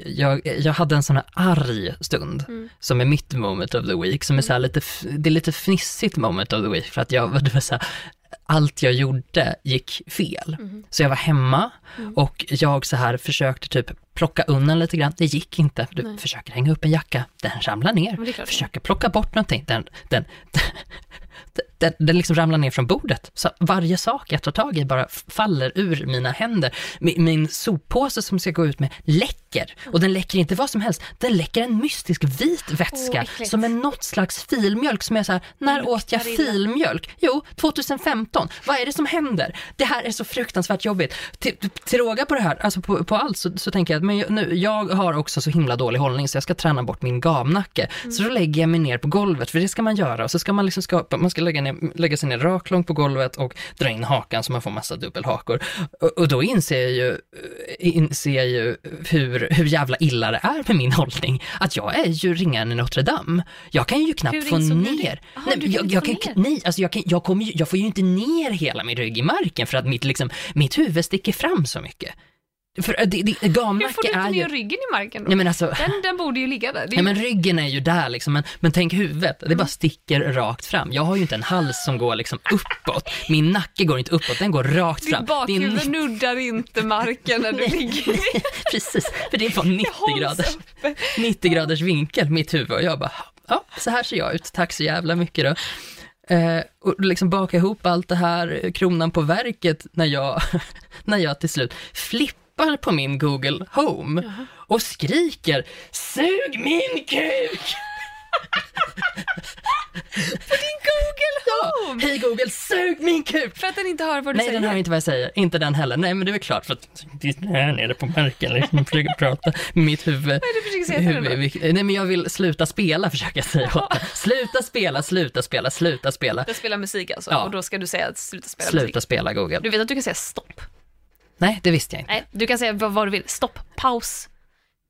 jag, jag hade en sån här arg stund Mm. som är mitt moment of the week, som är så här lite, det är lite fnissigt moment of the week för att jag, det var så här, allt jag gjorde gick fel. Mm. Så jag var hemma och jag så här försökte typ plocka undan lite grann, det gick inte. Du Nej. försöker hänga upp en jacka, den ramlar ner. Försöker plocka bort någonting, den, den, den, den liksom ramlar ner från bordet. Så varje sak jag tar tag i bara faller ur mina händer. Min, min soppåse som ska gå ut med läcker. Och den läcker inte vad som helst, den läcker en mystisk vit vätska äckligt. som är något slags filmjölk som är så här, när åt jag filmjölk? Jo, 2015. Vad är det som händer? Det här är så fruktansvärt jobbigt. Till, till råga på det här, alltså på, på allt så, så tänker jag att men jag, nu, jag har också så himla dålig hållning så jag ska träna bort min gamnacke. Så då lägger jag mig ner på golvet, för det ska man göra. Och så ska man liksom skapa, man ska lägga, ner, lägga sig ner raklångt på golvet och dra in hakan så man får massa dubbelhakor. Och, och då inser jag ju, inser jag ju hur, hur jävla illa det är med min hållning. Att jag är ju ringaren i Notre Dame. Jag kan ju knappt Hur få ner. Nej, du kan jag, inte jag få kan, ner. nej, alltså jag, kan, jag, kommer ju, jag får ju inte ner hela min rygg i marken för att mitt, liksom, mitt huvud sticker fram så mycket. För äh, det, det, Hur får du inte är ju... ner ryggen i marken då? Nej men alltså, Den, den borde ju ligga där. Är nej men ryggen är ju där liksom, men, men tänk huvudet, det bara sticker rakt fram. Jag har ju inte en hals som går liksom uppåt, min nacke går inte uppåt, den går rakt Ditt fram. Är bakhuvud nuddar inte marken när du ligger Precis, för det är på 90 hålls graders, 90 graders vinkel, mitt huvud, och jag bara, ja, så här ser jag ut, tack så jävla mycket då. Eh, och liksom baka ihop allt det här, eh, kronan på verket, när jag, när jag till slut flippar på min Google Home och skriker Sug min kuk! Google Home! Hej Google, sug min kuk! För att den inte hör vad du Nej, säger. den hör inte vad jag säger. Inte den heller. Nej, men det är väl klart för att det är här nere på marken liksom, försöker prata med mitt huvud. Vad är det du försöker säga till huvud Nej, men jag vill sluta spela, försöker jag säga den. Sluta spela, sluta spela, sluta spela. Jag spelar musik alltså, Ja. och då ska du säga att sluta spela musik. Sluta spela, Google. Du vet att du kan säga stopp. Nej, det visste jag inte. Nej, du kan säga vad, vad du vill. Stopp, paus,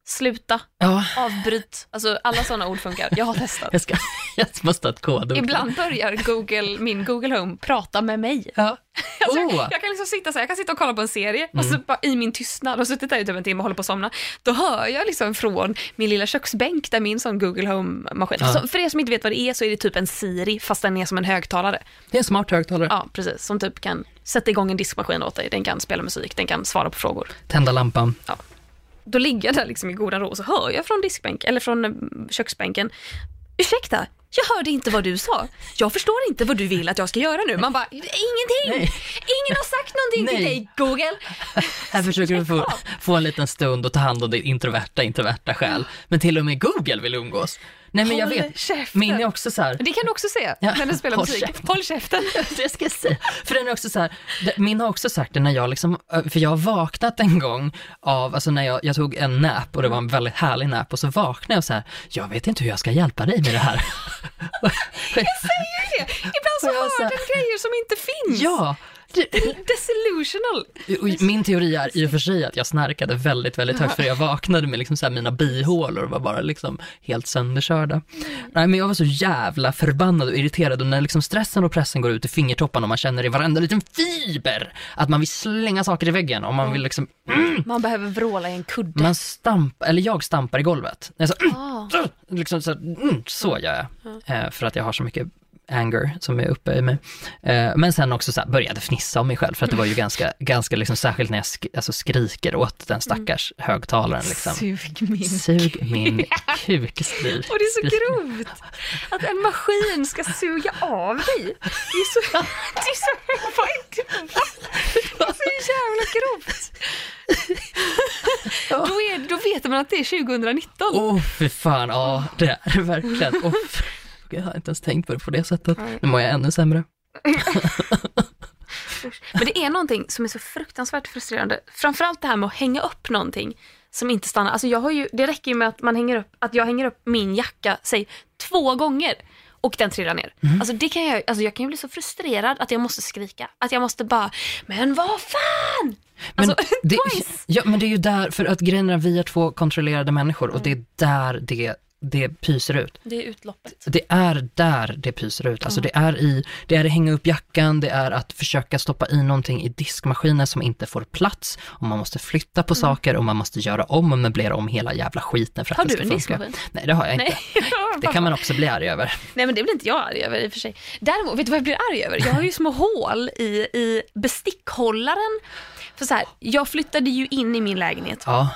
sluta, Ja, avbryt. Alltså alla sådana ord funkar. Jag har testat. jag, ska, jag måste ha ett kodord. Ibland börjar Google, min Google Home prata med mig. Ja. Alltså, Åh. jag, jag kan liksom sitta så här, jag kan sitta och kolla på en serie och så bara i min tystnad och suttit där i typ en timme och håller på att somna. Då hör jag liksom från min lilla köksbänk där min sån Google Home-maskin. Ja. Så för er som inte vet vad det är så är det typ en Siri fast den är som en högtalare. Det är en smart högtalare. Ja, precis. Som typ kan sätta igång en diskmaskin åt dig. Den kan spela musik, den kan svara på frågor. Tända lampan. Då ligger jag där liksom i godan ro och så hör jag från diskbänk, eller från eh, köksbänken ursäkta, jag hörde inte vad du sa. Jag förstår inte vad du vill att jag ska göra nu. Man bara, ingenting! Nej. Ingen har sagt någonting till dig Google. Här försöker du få, få en liten stund och ta hand om din introverta, introverta själ. Men till och med Google vill umgås. Nej men jag Håll vet, käften. min är också så här, Det kan du också se Ja, när du spelar håll musik. käften. Håll käften. det ska jag säga. För den är också så här, det- min har också sagt det när jag liksom, för jag har vaknat en gång av, alltså när jag, jag tog en nap och det var en väldigt härlig nap och så vaknade jag så här, jag vet inte hur jag ska hjälpa dig med det här. Ibland så Och jag hör så här- den grejer som inte finns. ja, Desillusional. Min teori är i och för sig att jag snarkade väldigt, väldigt högt för jag vaknade med liksom så mina bihålor och var bara liksom helt sönderkörda. Nej men jag var så jävla förbannad och irriterad och när liksom stressen och pressen går ut i fingertopparna och man känner i varenda liten fiber att man vill slänga saker i väggen och man vill liksom, Man behöver vråla i en kudde. man stampar, eller jag stampar i golvet. Jag så, Ah. liksom så, mm, så gör jag. Eh, för att jag har så mycket anger som är uppe i mig. Eh, men sen också så började fnissa om mig själv för att det var ju ganska, ganska liksom, särskilt när jag sk- alltså skriker åt den stackars högtalaren liksom. Sug min. Sug min kuk. Och det är så grovt att en maskin ska suga av dig. Det är så, det är så, vad är det, det är så jävla grovt. Då, är, då vet man att det är 2019. Åh, oh, för fan, ja, det är det verkligen. Oh, jag har inte ens tänkt på det på det sättet. Nu mår jag ännu sämre. Men det är någonting som är så fruktansvärt frustrerande. Framförallt det här med att hänga upp någonting som inte stannar. Alltså jag har ju, det räcker ju med att, man hänger upp, att jag hänger upp min jacka, säg två gånger och den trillar ner. Mm. Alltså, det kan jag, alltså jag kan ju bli så frustrerad att jag måste skrika. Att jag måste bara, men vad fan! Men Alltså, det, twice! ja, men det är ju där, för att grejen är vi är två kontrollerade människor och det är där det, det pyser ut. Det är utloppet. Det är där det pyser ut. Alltså det är i, det är att hänga upp jackan, det är att försöka stoppa i någonting i diskmaskinen som inte får plats och man måste flytta på saker och man måste göra om och möblera om hela jävla skiten för att Har det du ska en funka. diskmaskin? Nej, det har jag inte. Det kan man också bli arg över. Nej men det blir inte jag arg över i och för sig. Däremot, vet du vad jag blir arg över? Jag har ju små hål i, i bestickhållaren. För så här, jag flyttade ju in i min lägenhet Ja,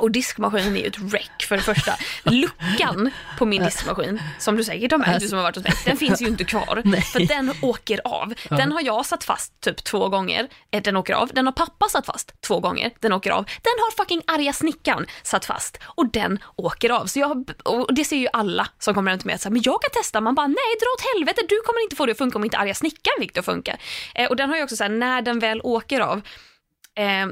och diskmaskinen är ju ett wreck för det första. Luckan på min diskmaskin, som du säkert har märkt, du som har varit hos mig, den finns ju inte kvar. Nej. För den åker av. Den har jag satt fast typ två gånger, eh, den åker av. Den har pappa satt fast två gånger, den åker av. Den har fucking arga snickaren satt fast och den åker av. Så jag, och det ser ju alla som kommer runt med, så här, men jag kan testa. Man bara, nej dra åt helvete, du kommer inte få det att funka om inte arga snickaren fick det att funka. Eh, och den har ju också så här, när den väl åker av,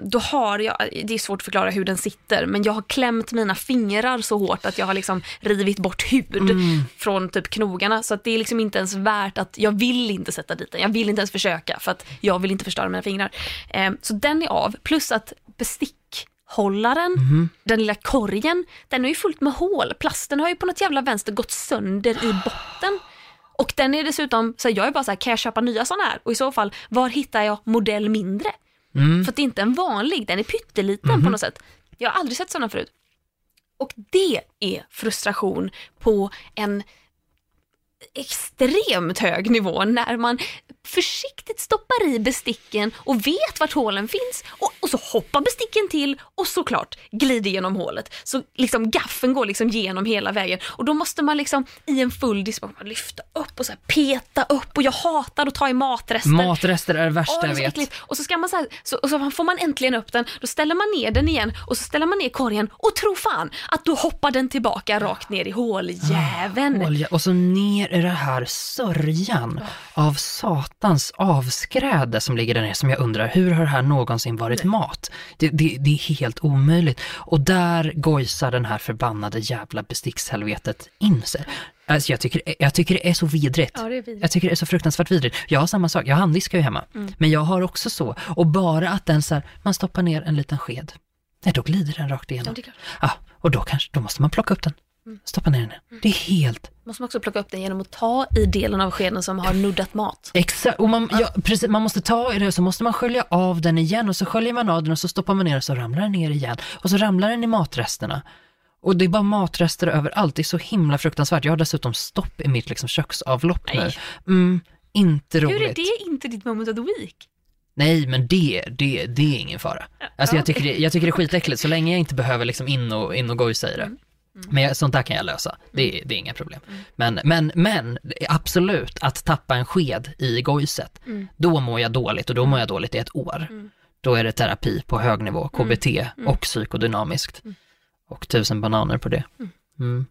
då har jag, det är svårt att förklara hur den sitter, men jag har klämt mina fingrar så hårt att jag har liksom rivit bort hud från typ knogarna. Så att det är liksom inte ens värt att, jag vill inte sätta dit den. Jag vill inte ens försöka för att jag vill inte förstöra mina fingrar. Eh, så den är av, plus att bestickhållaren, den lilla korgen, den är ju fullt med hål. Plasten har ju på något jävla vänster gått sönder i botten. Och den är dessutom, så jag är bara så här, kan jag köpa nya sådana här? Och i så fall, var hittar jag modell mindre? För att det är inte en vanlig, den är pytteliten på något sätt. Jag har aldrig sett sådana förut. Och det är frustration på en extremt hög nivå när man försiktigt stoppar i besticken och vet vart hålen finns och, och så hoppar besticken till och såklart glider genom hålet. Så liksom gaffeln går liksom genom hela vägen och då måste man liksom i en full diskmaskin lyfta upp och så peta upp och jag hatar att ta i matrester. matrester är det värsta är jag vet. äckligt. Och så, ska man så, här, så, och så får man äntligen upp den, då ställer man ner den igen och så ställer man ner korgen och tro fan att då hoppar den tillbaka rakt ner i håljäveln. Olja och så ner i det här sörjan av satans avskräde som ligger där nere som jag undrar, hur har det här någonsin varit mat? Det, det, det är helt omöjligt. Och där gojsar den här förbannade jävla bestickshelvetet in sig. Alltså jag, tycker, jag tycker det är så vidrigt. Ja, är vidrigt. Jag tycker det är så fruktansvärt vidrigt. Jag har samma sak, jag handdiskar ju hemma. Mm. Men jag har också så. Och bara att den så här, man stoppar ner en liten sked. Nej, då glider den rakt igenom. Ja, och då kanske, då måste man plocka upp den. Mm. Stoppa ner den. igen. Det är helt Måste man också plocka upp den genom att ta i delen av skeden som har nuddat mat. Exakt, och man, ja, precis, man måste ta i det och så måste man skölja av den igen och så sköljer man av den och så stoppar man ner och så ramlar den ner igen och så ramlar den i matresterna. Och det är bara matrester överallt, det är så himla fruktansvärt. Jag har dessutom stopp i mitt liksom, köksavlopp nu. Mm, inte roligt. Hur är det inte ditt moment of the week? Nej, men det, det, det är ingen fara. Alltså jag tycker det, jag tycker det är skitäckligt så länge jag inte behöver liksom in och, in och gojsa i det. Men jag, sånt där kan jag lösa, det, det är inga problem. Men, men, men absolut, att tappa en sked i gojset, då mår jag dåligt och då mår jag dåligt i ett år. Då är det terapi på hög nivå, KBT och psykodynamiskt. Och tusen bananer på det. Mm.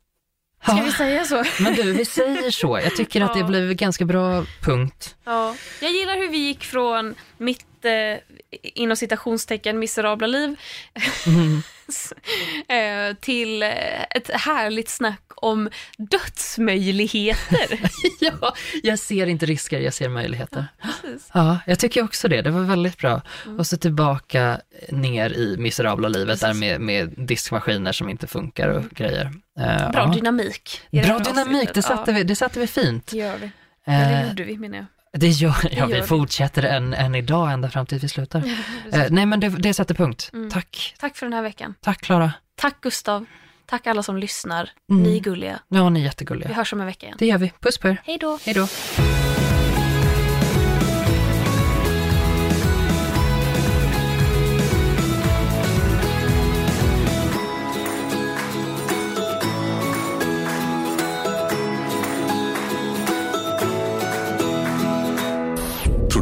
Ska vi säga så? men du, vi säger så. Jag tycker att det blev ganska bra punkt. Ja. Jag gillar hur vi gick från mitt, eh, inom citationstecken, miserabla liv eh, till eh, ett härligt snack om dödsmöjligheter. ja, jag ser inte risker, jag ser möjligheter. Precis. Ja, jag tycker också det. Det var väldigt bra. Och så tillbaka ner i miserabla livet där med, med diskmaskiner som inte funkar och grejer. Eh, Bra ja. dynamik. Bra dynamik, det satte, ja, vi, det satte vi fint. Det gör vi. Eller gjorde vi menar jag. Det gör, ja, gör vi vi. fortsätter än, än idag, ända fram till vi slutar. Eh, nej, men det, det sätter punkt. Tack. Tack för den här veckan. Tack Klara. Tack Gustav. Tack alla som lyssnar. Mm. Ni är gulliga. Ja, ni är Vi jättegulliga. hörs om en vecka igen. Det gör vi. Puss på er. Hej då. Hej då.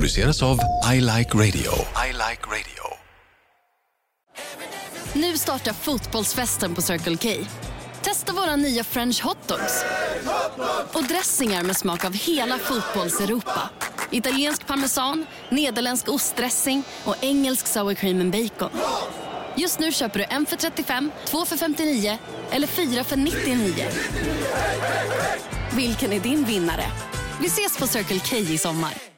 Produceras av I Like Radio. I like radio. Nu startar fotbollsfesten på Circle K. Testa våra nya french hotdogs och dressingar med smak av hela fotbolls-Europa. Italiensk parmesan, nederländsk ostdressing och engelsk sour cream and bacon. Just nu köper du en för 35, två för 59 eller fyra för 99. Vilken är din vinnare? Vi ses på Circle K i sommar.